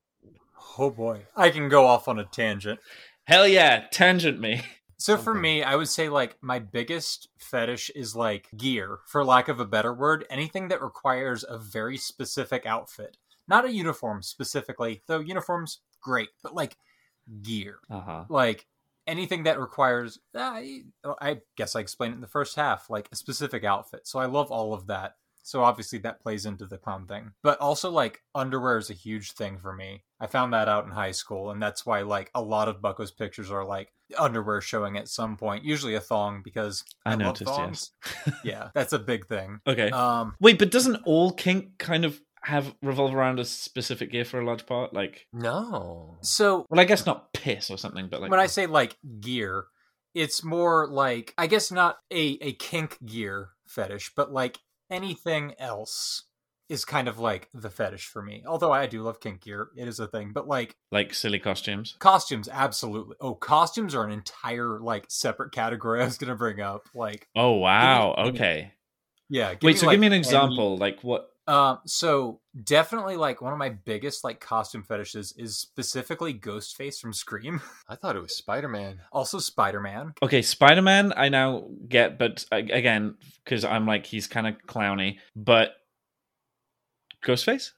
Oh boy. I can go off on a tangent. Hell yeah, tangent me. So for Something. me, I would say like my biggest fetish is like gear, for lack of a better word, anything that requires a very specific outfit. Not a uniform specifically, though uniforms great, but like gear. Uh huh. Like anything that requires I, I guess I explained it in the first half, like a specific outfit. So I love all of that. So obviously that plays into the clown thing. But also like underwear is a huge thing for me. I found that out in high school and that's why like a lot of Bucko's pictures are like underwear showing at some point, usually a thong because I, I, love noticed, thongs. yes. yeah, that's a big thing. okay. Um Wait, but doesn't all kink kind of have revolve around a specific gear for a large part? Like, No. so well, I guess not piss or something, but like when I say like gear, it's more like I guess not a a kink gear fetish, but like anything else is kind of like the fetish for me. Although I do love kink gear, it is a thing. But like like silly costumes. costumes, absolutely. Oh, costumes are an entire like separate category. I was gonna bring up. Like, Oh wow. any- Okay. yeah. Wait, me, so like, give me an any- example. Like what? Um, so definitely like one of my biggest like costume fetishes is specifically Ghostface from Scream. I thought it was Spider Man. also Spider Man. Okay, Spider Man. I now get, but uh, again, because I'm like he's kind of clowny, but Ghostface.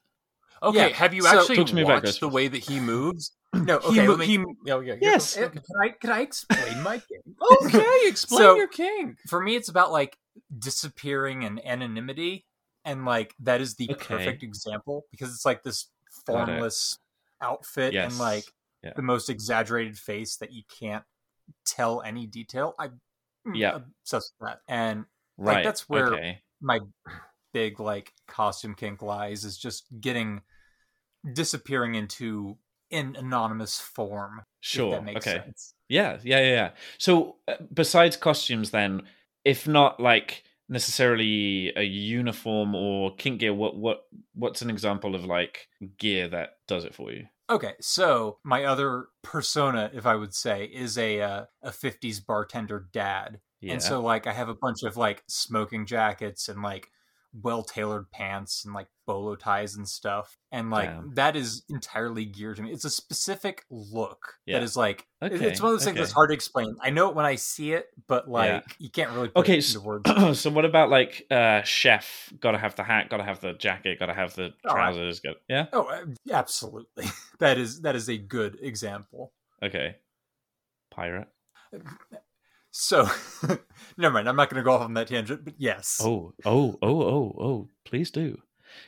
Okay, Yeah, have you so- actually to me watched the way that he moves? No, okay. he, mo- let me- he, oh, yeah, you're- Yes. Can I can I explain my game? Okay, explain So- your king. For me, it's about like disappearing and anonymity, and like that is the Okay. perfect example because it's like this formless outfit Yes. and like Yeah. the most exaggerated face that you can't tell any detail. I mm, Yeah. obsessed with that, and Right. that's where- Okay. my big like costume kink lies is just getting disappearing into an anonymous form. if Sure. that makes okay. sense. Yeah, yeah, yeah. yeah. So, uh, besides costumes, then, if not like necessarily a uniform or kink gear, what what what's an example of like gear that does it for you? Okay, so my other persona, if I would say, is a uh, a '50s bartender dad, Yeah. and so like I have a bunch of like smoking jackets and like well tailored pants and like bolo ties and stuff, and like that is entirely geared to me. It's a specific look Yeah. that is like Okay, it's one of those things that's hard to explain. I know it when I see it, but like Yeah. you can't really put Okay, it into so, words. so what about like uh chef? Got to have the hat. Got to have the jacket. Got to have the Oh, trousers. Got yeah. Oh, uh, absolutely. That is that is a good example. Okay. Pirate. So, never mind. I'm not going to go off on that tangent, but yes. Oh oh oh oh oh! Please do,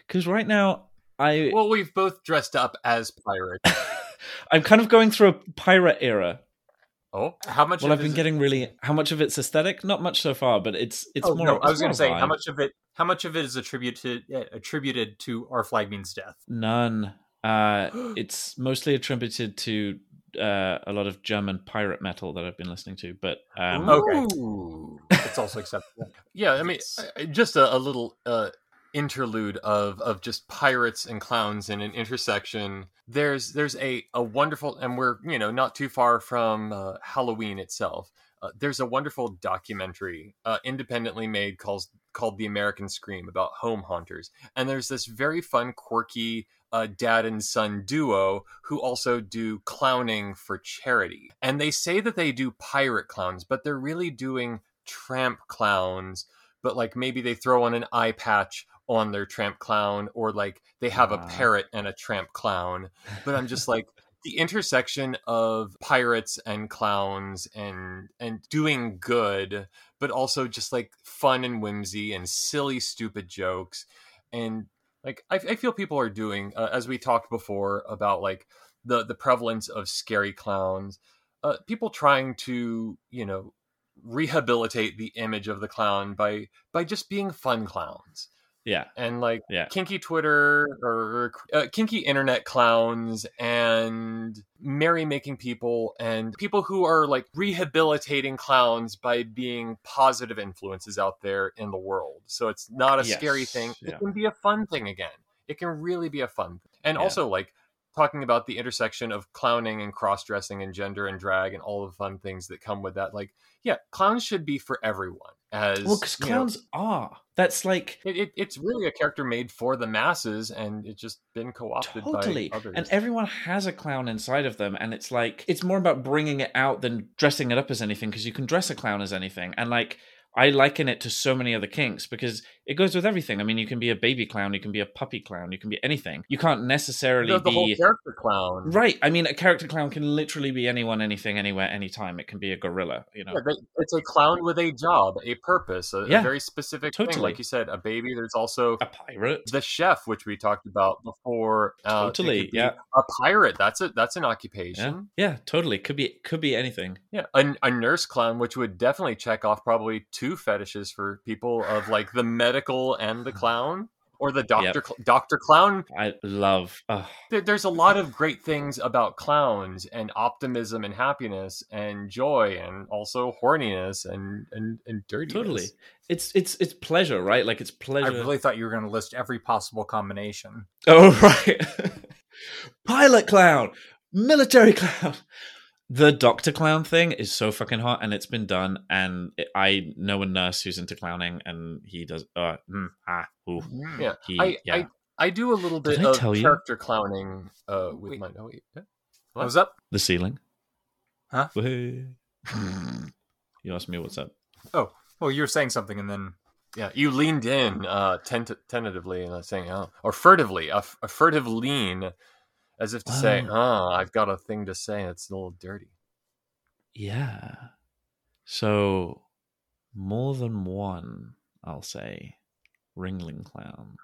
because right now I Well, we've both dressed up as pirates. I'm kind of going through a pirate era. Oh, How much? Well, I've been getting really. How much of it's aesthetic? Not much so far, but it's it's oh, more. no, it's I was going to say how much of it. How much of it is attributed uh, attributed to our flag means death? None. Uh, it's mostly attributed to uh, a lot of German pirate metal that I've been listening to, but um, Okay. It's also acceptable. Yeah, I mean, Yes. I- I- just a, a little uh, interlude of of just pirates and clowns in an intersection. There's there's a a wonderful, and we're you know not too far from uh, Halloween itself. Uh, there's a wonderful documentary, uh, independently made, called called The American Scream about home haunters, and there's this very fun, quirky uh, dad and son duo who also do clowning for charity. And they say that they do pirate clowns, but they're really doing tramp clowns. But like maybe they throw on an eye patch on their tramp clown, or like they have a parrot and a tramp clown. But I'm just like, the intersection of pirates and clowns and and doing good but also just like fun and whimsy and silly stupid jokes and like i, I feel people are doing uh, as we talked before about like the the prevalence of scary clowns uh, people trying to you know rehabilitate the image of the clown by by just being fun clowns yeah, and like yeah, kinky Twitter or uh, kinky internet clowns and merrymaking people and people who are like rehabilitating clowns by being positive influences out there in the world. So it's not a scary Yes, thing. yeah. It can be a fun thing again. It can really be a fun thing. And Yeah. also like talking about the intersection of clowning and cross-dressing and gender and drag and all the fun things that come with that. Like, yeah, clowns should be for everyone. As Well, because you know, clowns are. That's like it, it, it's really a character made for the masses, and it's just been co-opted totally by others. and everyone has a clown inside of them and it's like it's more about bringing it out than dressing it up as anything because you can dress a clown as anything and like i liken it to so many other kinks because it goes with everything i mean you can be a baby clown you can be a puppy clown you can be anything you can't necessarily the, the be whole character clown. right i mean a character clown can literally be anyone anything anywhere anytime it can be a gorilla you know Yeah, they, it's a clown with a job, a purpose, a, a very specific thing. Like you said, a baby. There's also a pirate the chef, which we talked about before. Uh, Totally, yeah. A pirate. That's a that's an yeah occupation. yeah totally could be could be anything Yeah, a, a nurse clown, which would definitely check off probably two fetishes for people of like the medical and the clown, or the doctor cl- doctor clown. i love uh, There, there's a lot of great things about clowns and optimism and happiness and joy and also horniness and and and dirtiness. totally it's it's it's pleasure right like it's pleasure I really thought you were going to list every possible combination. Oh right. Pilot clown, military clown. The doctor clown thing is so fucking hot, and it's been done. And it, I know a nurse who's into clowning, and he does. Uh, mm, ah, ooh, Yeah, he, I, yeah. I I do a little bit of tell you? character clowning uh, with Wait. my. Oh wait. What was up? the ceiling. Huh? You asked me what's up. Oh, well, you were saying something, and then Yeah, you leaned in uh, tent- tentatively and uh, saying, "Oh," or furtively, a, f- a furtive lean, as if to say. "Oh, I've got a thing to say. It's a little dirty." Yeah. So more than one, I'll say, Ringling Clown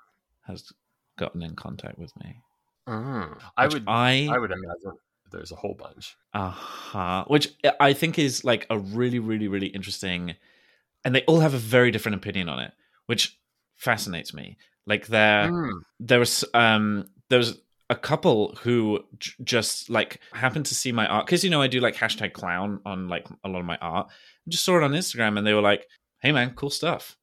has gotten in contact with me. Mm. I would, I, I would imagine there's a whole bunch. uh-huh, which I think is like a really, really, really interesting, and they all have a very different opinion on it, which fascinates me. Like there, Mm. there was um, there was a couple who j- just like happened to see my art because you know I do like hashtag clown on like a lot of my art. Just saw it on Instagram and they were like, "Hey man, cool stuff."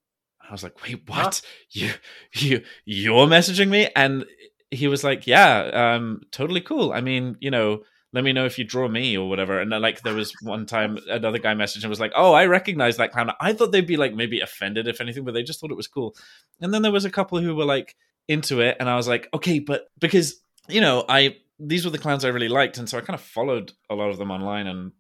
I was like, "Wait, what? You you you're messaging me?" And he was like, "Yeah, um, totally cool. I mean, you know." Let me know if you draw me or whatever. And like, there was one time another guy messaged and was like, "Oh, I recognize that clown." I thought they'd be like maybe offended if anything, but they just thought it was cool. And then there was a couple who were like into it, and I was like, "Okay," but because you know, I these were the clowns I really liked, and so I kind of followed a lot of them online, and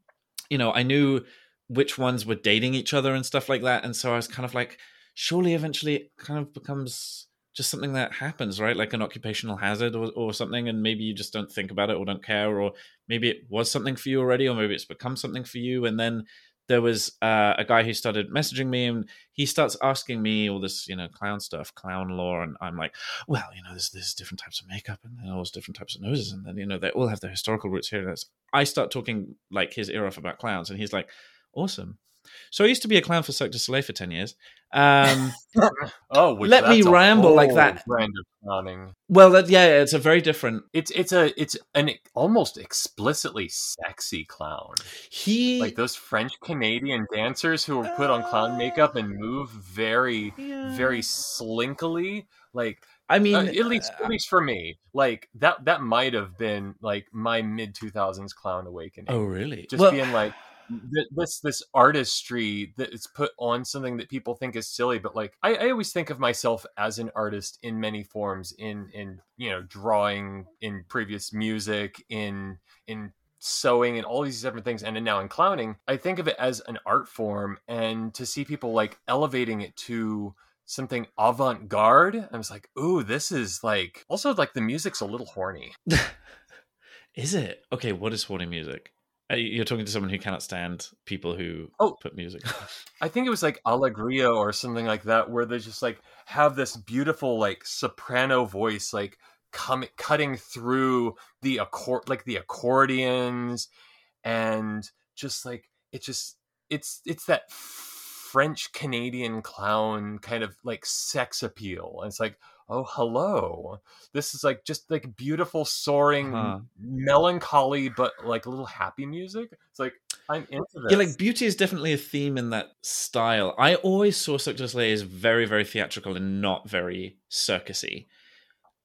you know, I knew which ones were dating each other and stuff like that, and so I was kind of like, surely eventually it kind of becomes just something that happens, right? Like an occupational hazard or, or something, and maybe you just don't think about it or don't care, or maybe it was something for you already, or maybe it's become something for you, and then there was uh, a guy who started messaging me and he starts asking me all this you know clown stuff clown lore. And i'm like well you know there's there's different types of makeup and then all those different types of noses. And then you know they all have their historical roots here. And i start talking like his ear off about clowns. And he's like awesome so i used to be a clown for cirque du soleil for 10 years um Oh, which Let me ramble like that. Brand of clowning. well that, yeah it's a very different It's it's a it's an almost explicitly sexy clown. he Like those French Canadian dancers who were put on clown makeup and move very very slinkily. Like i mean uh, at least uh, at least for me, like that that might have been like my mid two thousands clown awakening. oh really just Well, being like this this artistry that is put on something that people think is silly but like I, I always think of myself as an artist in many forms in in you know drawing in previous music in in sewing and all these different things and now in clowning i think of it as an art form and to see people like elevating it to something avant-garde i was like ooh this is like also like the music's a little horny. Is it? Okay what is horny music Uh, you're talking to someone who cannot stand people who Oh. put music I think it was like Alegria or something like that, where they just like have this beautiful like soprano voice, like coming cutting through the accord, like the accordions, and just like it just it's it's that French Canadian clown kind of like sex appeal. And it's like, oh hello, this is like just like beautiful soaring Huh. melancholy, but like a little happy music. It's like I'm into this. Yeah, like beauty is definitely a theme in that style. I always saw Cirque du Soleil as very, very theatrical and not very circusy.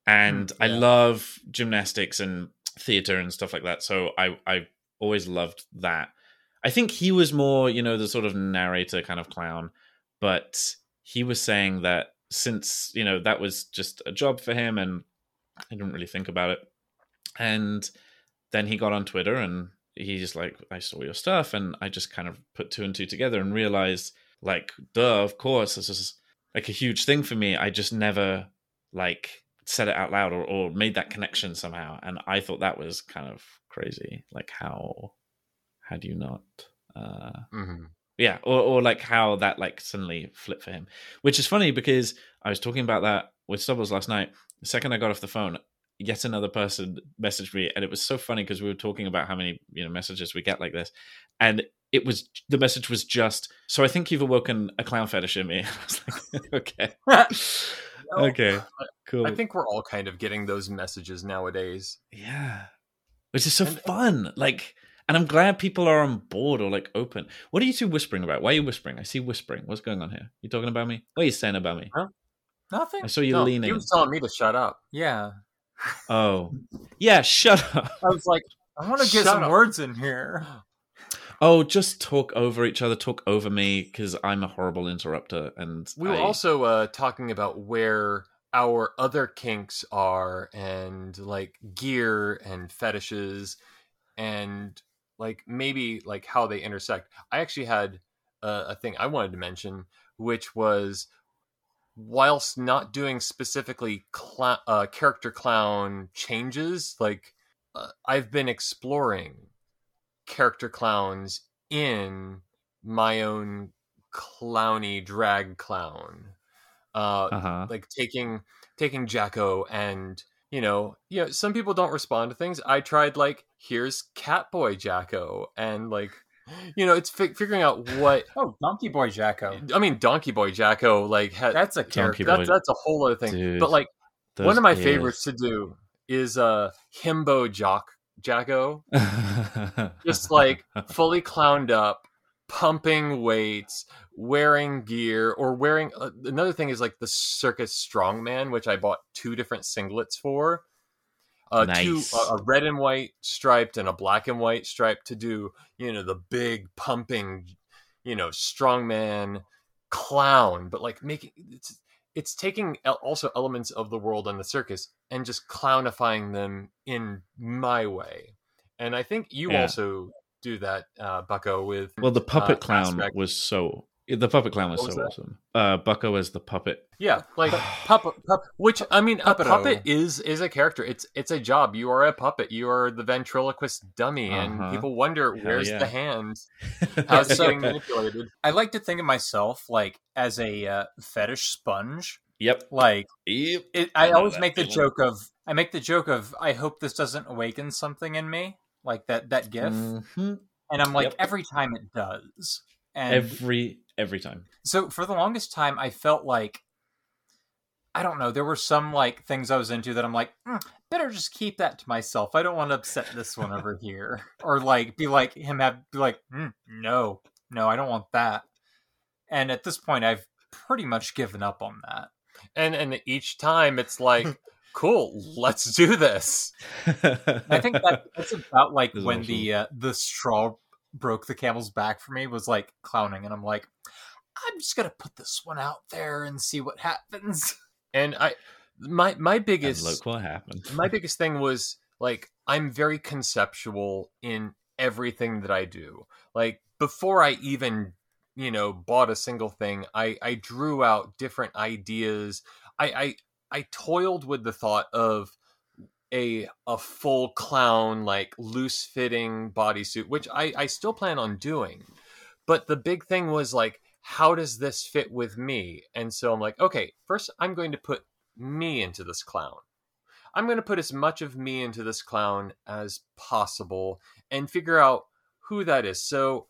Hmm, and I yeah. love gymnastics and theater and stuff like that. So I, I always loved that. I think he was more, you know, the sort of narrator kind of clown, but he was saying that since, you know, that was just a job for him and I didn't really think about it. And then he got on Twitter and he's like, I saw your stuff, and I just kind of put two and two together and realized, like, duh, of course, this is like a huge thing for me. I just never like said it out loud or, or made that connection somehow, and I thought that was kind of crazy. Like, how how do you not? Uh, Mhm. Yeah or, or like how that like suddenly flipped for him which is funny because i was talking about that with stubbles last night. The second i got off the phone yet another person messaged me and it was so funny because we were talking about how many you know messages we get like this and it was the message was just so i think you've awoken a clown fetish in me. I was like okay. Okay cool. I think we're all kind of getting those messages nowadays. yeah which is so And- fun like and i'm glad people are on board or like open. What are you two whispering about? Why are you whispering? I see whispering. What's going on here? You talking about me? What are you saying about me? Nothing. i saw you No, leaning. You was telling me to shut up. Yeah. oh. Yeah shut up. I was like, I want to get Shut some up. words in here. oh just talk over each other. Talk over me because i'm a horrible interrupter and We were I- also uh, talking about where our other kinks are and like gear and fetishes and like maybe like how they intersect. I actually had uh, a thing I wanted to mention, which was whilst not doing specifically cla- uh, character clown changes, like uh, I've been exploring character clowns in my own clowny drag clown. Uh, Uh-huh. like taking taking Jack-O and you know, you know, some people don't respond to things. I tried like here's Catboy Jack-O and like you know, it's fi- figuring out what Oh, Donkey Boy Jack-O. I mean Donkey Boy Jack-O like had That's a character. That's that's a whole other thing. Dude, but like Those one of my ears. favorites to do is uh Himbo Jock Jack-O. Just like fully clowned up, pumping weights, wearing gear, or wearing uh, another thing is like the circus strongman, which I bought two different singlets for. Uh, two Nice. a a red and white striped and a black and white striped to do you know the big pumping you know strongman clown but like making it's it's taking also elements of the world and the circus and just clownifying them in my way and i think you Yeah. also do that uh bucko with well, the puppet uh, clown aspect. was so. The puppet clown was was so that? awesome. Uh, Bucko as the puppet. yeah like puppet, pup, which i mean a Puppet-o. puppet is is a character it's it's a job you are a puppet you are the ventriloquist dummy and Uh-huh. people wonder Hell where's yeah. the hand how's it so- getting manipulated I like to think of myself like as a uh, fetish sponge. Yep. Like Yep. it, I I always make the feeling. joke of I make the joke of I hope this doesn't awaken something in me, like that that gif, Mhm. and I'm like Yep. every time it does. And Every every time. so for the longest time, I felt like I don't know. There were some like things I was into that I'm like, "Mm, better just keep that to myself. I don't want to upset this one over here, or like be like him have be like, "Mm, no, no, I don't want that. And at this point, I've pretty much given up on that. and and each time it's like cool let's do this I think that that's about like when awesome. the uh, the straw broke the camel's back for me was like clowning, and I'm like, I'm just gonna put this one out there and see what happens. and i my my and biggest look what happened. my biggest thing was like I'm very conceptual in everything that I do. Like before I even you know bought a single thing, I I drew out different ideas. I, I I toiled with the thought of a a full clown like loose fitting bodysuit, which I I still plan on doing. But the big thing was like how does this fit with me? And so I'm like, okay, first I'm going to put me into this clown. I'm going to put as much of me into this clown as possible and figure out who that is. So,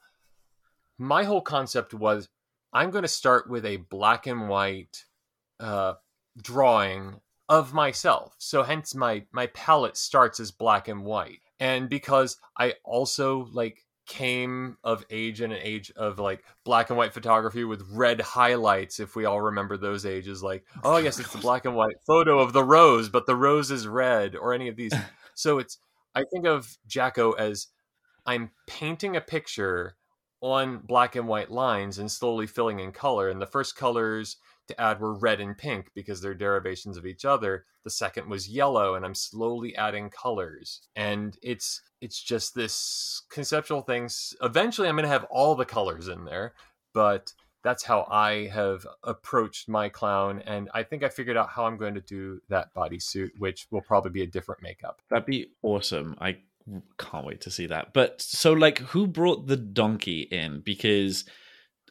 my whole concept was I'm going to start with a black and white uh, drawing of myself. So, hence my my palette starts as black and white. And because I also like came of age in an age of like black and white photography with red highlights if we all remember those ages like oh yes it's the black and white photo of the rose but the rose is red or any of these so it's i think of jack-o as i'm painting a picture on black and white lines and slowly filling in color and the first colors to add were red and pink because they're derivations of each other the second was yellow and i'm slowly adding colors and it's it's just this conceptual things eventually i'm going to have all the colors in there but that's how i have approached my clown and i think i figured out how i'm going to do that bodysuit which will probably be a different makeup That'd be awesome. I can't wait to see that. But so, like, who brought the donkey in? Because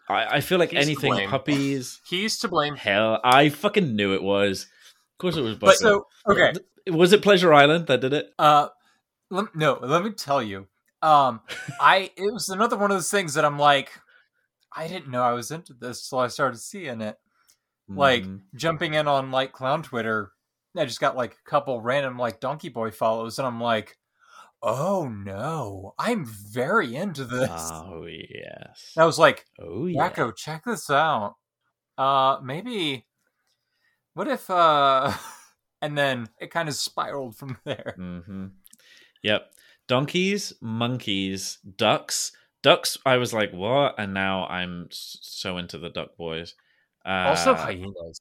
I, I feel like He's anything puppies. he's to blame Hell, I fucking knew it was. Of course, it was. But so okay, was it Pleasure Island that did it? uh, lem- no, let me tell you, um, I it was another one of those things that I'm like, I didn't know I was into this till I started seeing it. Like Mhm. jumping in on like clown Twitter, I just got like a couple random like Donkey Boy follows, and I'm like, oh no, I'm very into this. Oh yes. And I was like, Oh yeah. Jack-O, check this out. Uh, maybe. What if uh, and then it kind of spiraled from there. Mm-hmm. Yep. Donkeys, monkeys, ducks. Ducks. I was like, what? And now I'm so into the duck boys. Uh, also hyenas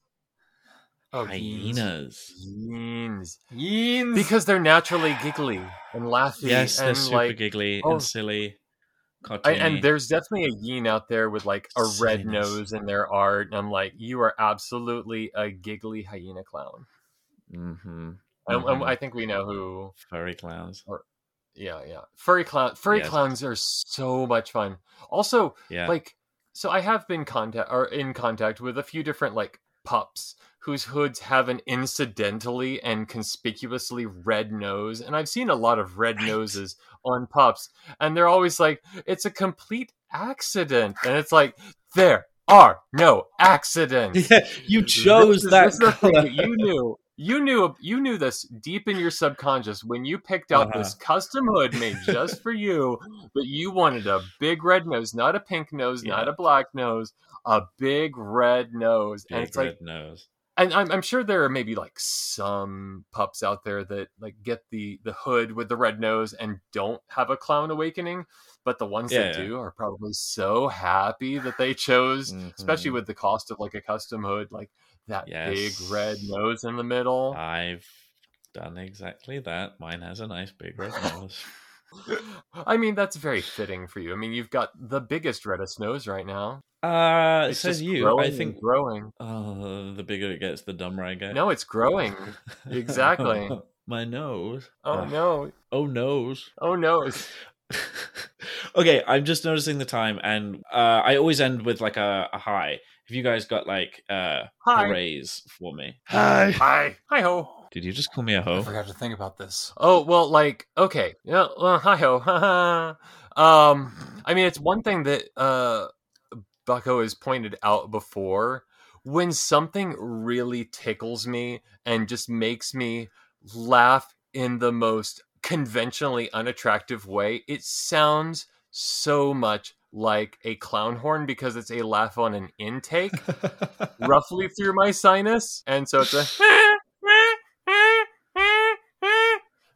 oh hyenas hyenas. hyenas Yeens. because they're naturally giggly and laughy Yes, they're super like giggly oh. and silly. I, and there's definitely a yeen out there with like a red nose in their art and i'm like you are absolutely a giggly hyena clown hmm and, and Mhm. I think we know who. Furry clowns. Yeah, yeah. Furry clown. Furry Yes. clowns are so much fun. Also, Yeah. like, so I have been contact or in contact with a few different like pups whose hoods have an incidentally and conspicuously red nose, and I've seen a lot of red Right. noses on pups, and they're always like, "It's a complete accident," and it's like, there are no accidents. yeah, you chose This is- that this is the thing color. that you knew. You knew you knew this deep in your subconscious when you picked out Uh-huh. this custom hood made just for you. But you wanted a big red nose, not a pink nose, not a black nose, a big red nose. and Big it's like, red nose. and I'm, I'm sure there are maybe like some pups out there that like get the the hood with the red nose and don't have a clown awakening. But the ones that Yeah. do are probably so happy that they chose especially Mhm. with the cost of like a custom hood, like that Yes. big red nose in the middle. I've done exactly that. Mine has a nice big red nose. I mean, that's very fitting for you. I mean, you've got the biggest reddest nose right now. Uh, It's says you. growing I think. growing. Oh, the bigger it gets, the dumber I get. No, it's growing. exactly. My nose. Oh no! Oh nose. Oh nose. Okay, I'm just noticing the time, and uh, I always end with like a, a hi. Have you guys got like uh, Hi. hoorays for me? Hi, hi Hi ho. Did you just call me a I hoe? forgot to think about this. Oh well, like okay, yeah, well, hi ho. um, I mean, it's one thing that uh, Bucko has pointed out before. When something really tickles me and just makes me laugh in the most conventionally unattractive way, it sounds so much like a clown horn because it's a laugh on an intake roughly through my sinus, and so it's a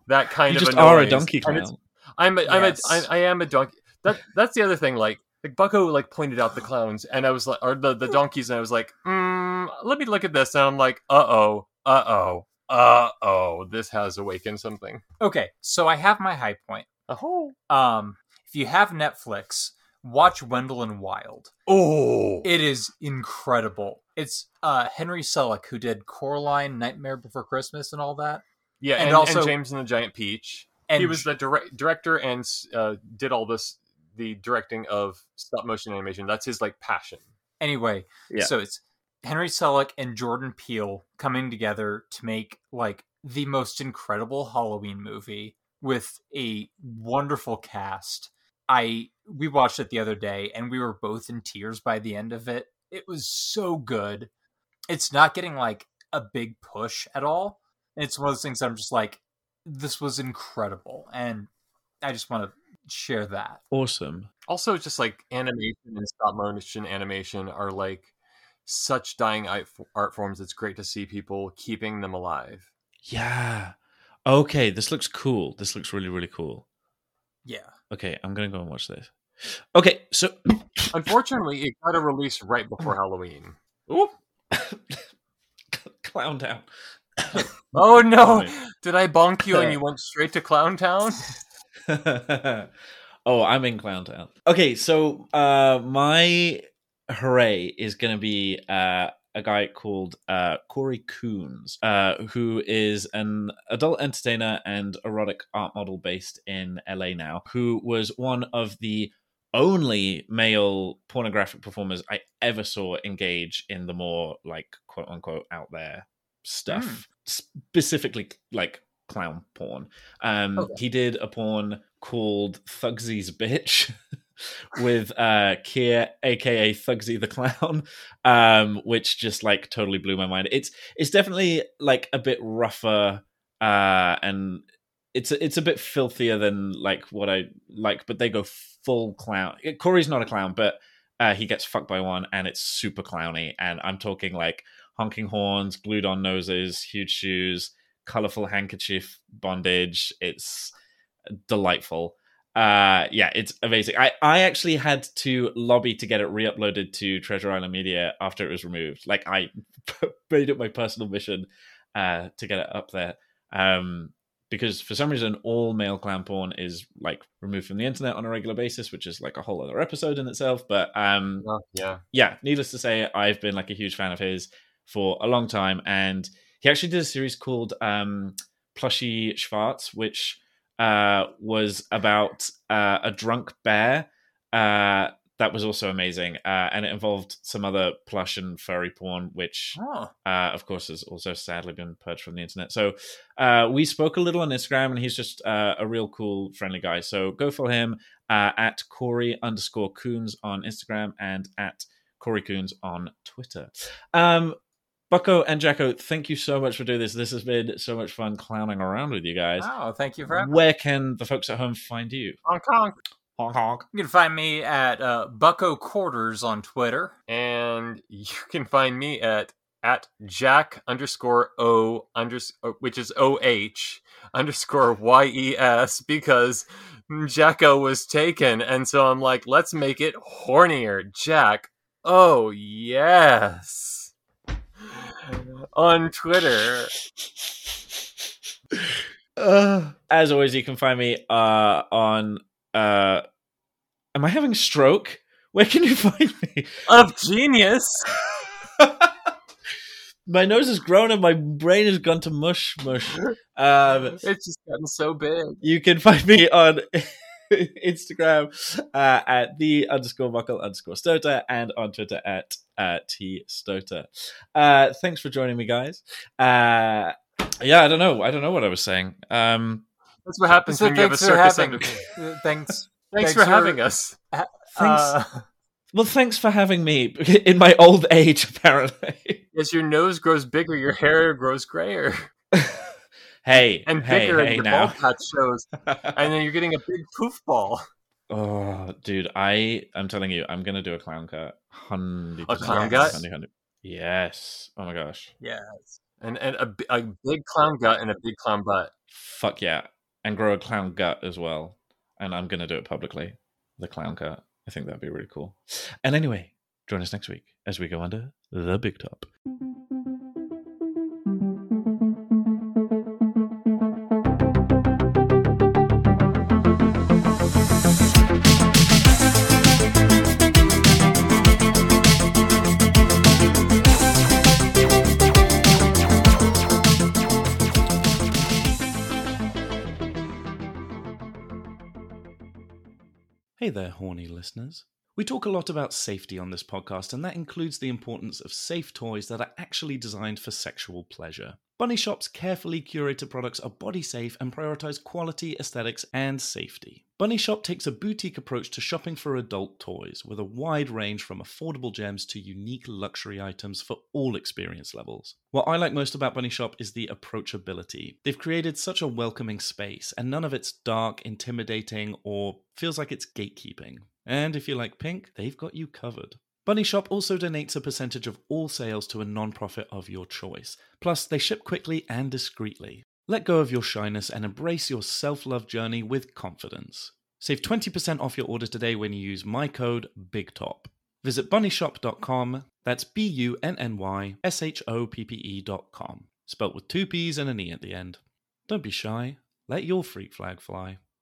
that kind you of just a are a donkey clown. I'm a, I'm Yes. a, I, I am a donkey. That that's the other thing. Like like Bucko like pointed out the clowns, and I was like, or the the donkeys, and I was like, mm, let me look at this, and I'm like, uh oh, uh oh, uh oh, this has awakened something. Okay, so I have my high point. Oh, Um, if you have Netflix, watch Wendell and Wild. oh, It is incredible. It's uh Henry Selick who did Coraline, Nightmare Before Christmas, and all that. yeah, and and, also- and James and the Giant Peach. And he was the direct director and uh, did all this the directing of stop motion animation. That's his like passion. anyway. Yeah. So it's Henry Selick and Jordan Peele coming together to make like the most incredible Halloween movie with a wonderful cast. I we watched it the other day and we were both in tears by the end of it. It was so good. It's not getting like a big push at all. It's one of those things I'm just like, this was incredible, and I just want to share that. Awesome. also just like animation and stop motion animation are like such dying art art forms it's great to see people keeping them alive Yeah. Okay, this looks cool. This looks really, really cool. Yeah. Okay, I'm gonna go and watch this. Okay, so unfortunately it got a release right before halloween Oop. clown down. oh no did i bonk you and you went straight to clown town oh, I'm in Clown Town. Okay, so uh, my hooray is to be uh, a guy called uh, Corey Coons, uh, who is an adult entertainer and erotic art model based in LA now, who was one of the only male pornographic performers I ever saw engage in the more like quote unquote out there stuff, specifically like clown porn. Um, Okay. He did a porn called Thugsy's Bitch with uh, Kier, aka Thugsy the Clown, um, which just like totally blew my mind. It's it's definitely like a bit rougher uh, and it's it's a bit filthier than like what I like, but they go full clown. Corey's not a clown, but uh, he gets fucked by one, and it's super clowny. And I'm talking like honking horns, glued on noses, huge shoes, colorful handkerchief bondage. It's delightful. Uh, yeah, it's amazing. I I actually had to lobby to get it re-uploaded to Treasure Island Media after it was removed. Like I made it my personal mission uh, to get it up there. Um, because for some reason all male clan porn is like removed from the internet on a regular basis, which is like a whole other episode in itself. But um, yeah yeah, needless to say, I've been like a huge fan of his for a long time, and he actually did a series called um, Plushy Schwartz, which uh, was about uh, a drunk bear. Uh, that was also amazing, uh, and it involved some other plush and furry porn, which, Oh. uh, of course, has also sadly been purged from the internet. So uh, we spoke a little on Instagram, and he's just uh, a real cool, friendly guy. So go follow him uh, at Corey underscore Coons on Instagram and at Corey Coons on Twitter. Um, Bucko and Jack-O, thank you so much for doing this. This has been so much fun clowning around with you guys. Oh, thank you for having Where can the folks at home find you? Hong Kong. Honk honk. You can find me at uh, Bucko Quarters on Twitter. And you can find me at at Jack underscore O unders which is O H underscore Y E S because Jacko was taken, and so I'm like, let's make it hornier. Jack. Oh yes. On Twitter. Uh, as always, you can find me uh, on. Uh, am I having a stroke? Where can you find me? Of genius. My nose has grown and my brain has gone to mush mush. Um, It's just gotten so big. you can find me on Instagram uh, at the underscore muckle underscore stoater and on Twitter at uh, t stota. Uh, thanks for joining me, guys. Uh, yeah, I don't know. I don't know what I was saying. Um, That's what happens So when you have a thanks for circus having. thanks. Thanks, thanks for for- having us. Thanks. Uh, well, thanks for having me in my old age, apparently. As your nose grows bigger, your hair grows grayer hey, and hey, bigger, hey and your now. ball patch shows, and then you're getting a big poof ball. oh, dude, I I'm telling you, I'm gonna do a clown cut. Hundred A clown gut? Yes. Oh my gosh. yes. And and a, a big clown gut and a big clown butt. Fuck yeah. And grow a clown gut as well. And I'm gonna do it publicly. The clown cut. I think that'd be really cool. And anyway, join us next week as we go under the big top. There, horny listeners. We talk a lot about safety on this podcast, and that includes the importance of safe toys that are actually designed for sexual pleasure. Bunny Shoppe's carefully curated products are body safe and prioritize quality, aesthetics, and safety. Bunny Shoppe takes a boutique approach to shopping for adult toys, with a wide range from affordable gems to unique luxury items for all experience levels. What I like most about Bunny Shoppe is the approachability. They've created such a welcoming space, and none of it's dark, intimidating, or feels like it's gatekeeping. And if you like pink, they've got you covered. Bunny Shoppe also donates a percentage of all sales to a non-profit of your choice. Plus, they ship quickly and discreetly. Let go of your shyness and embrace your self-love journey with confidence. Save 20% off your order today when you use my code BIGTOP. Visit bunnyshoppe.com, that's B U N N Y S H O P P E.com, spelt with two P's and an E at the end. Don't be shy, let your freak flag fly.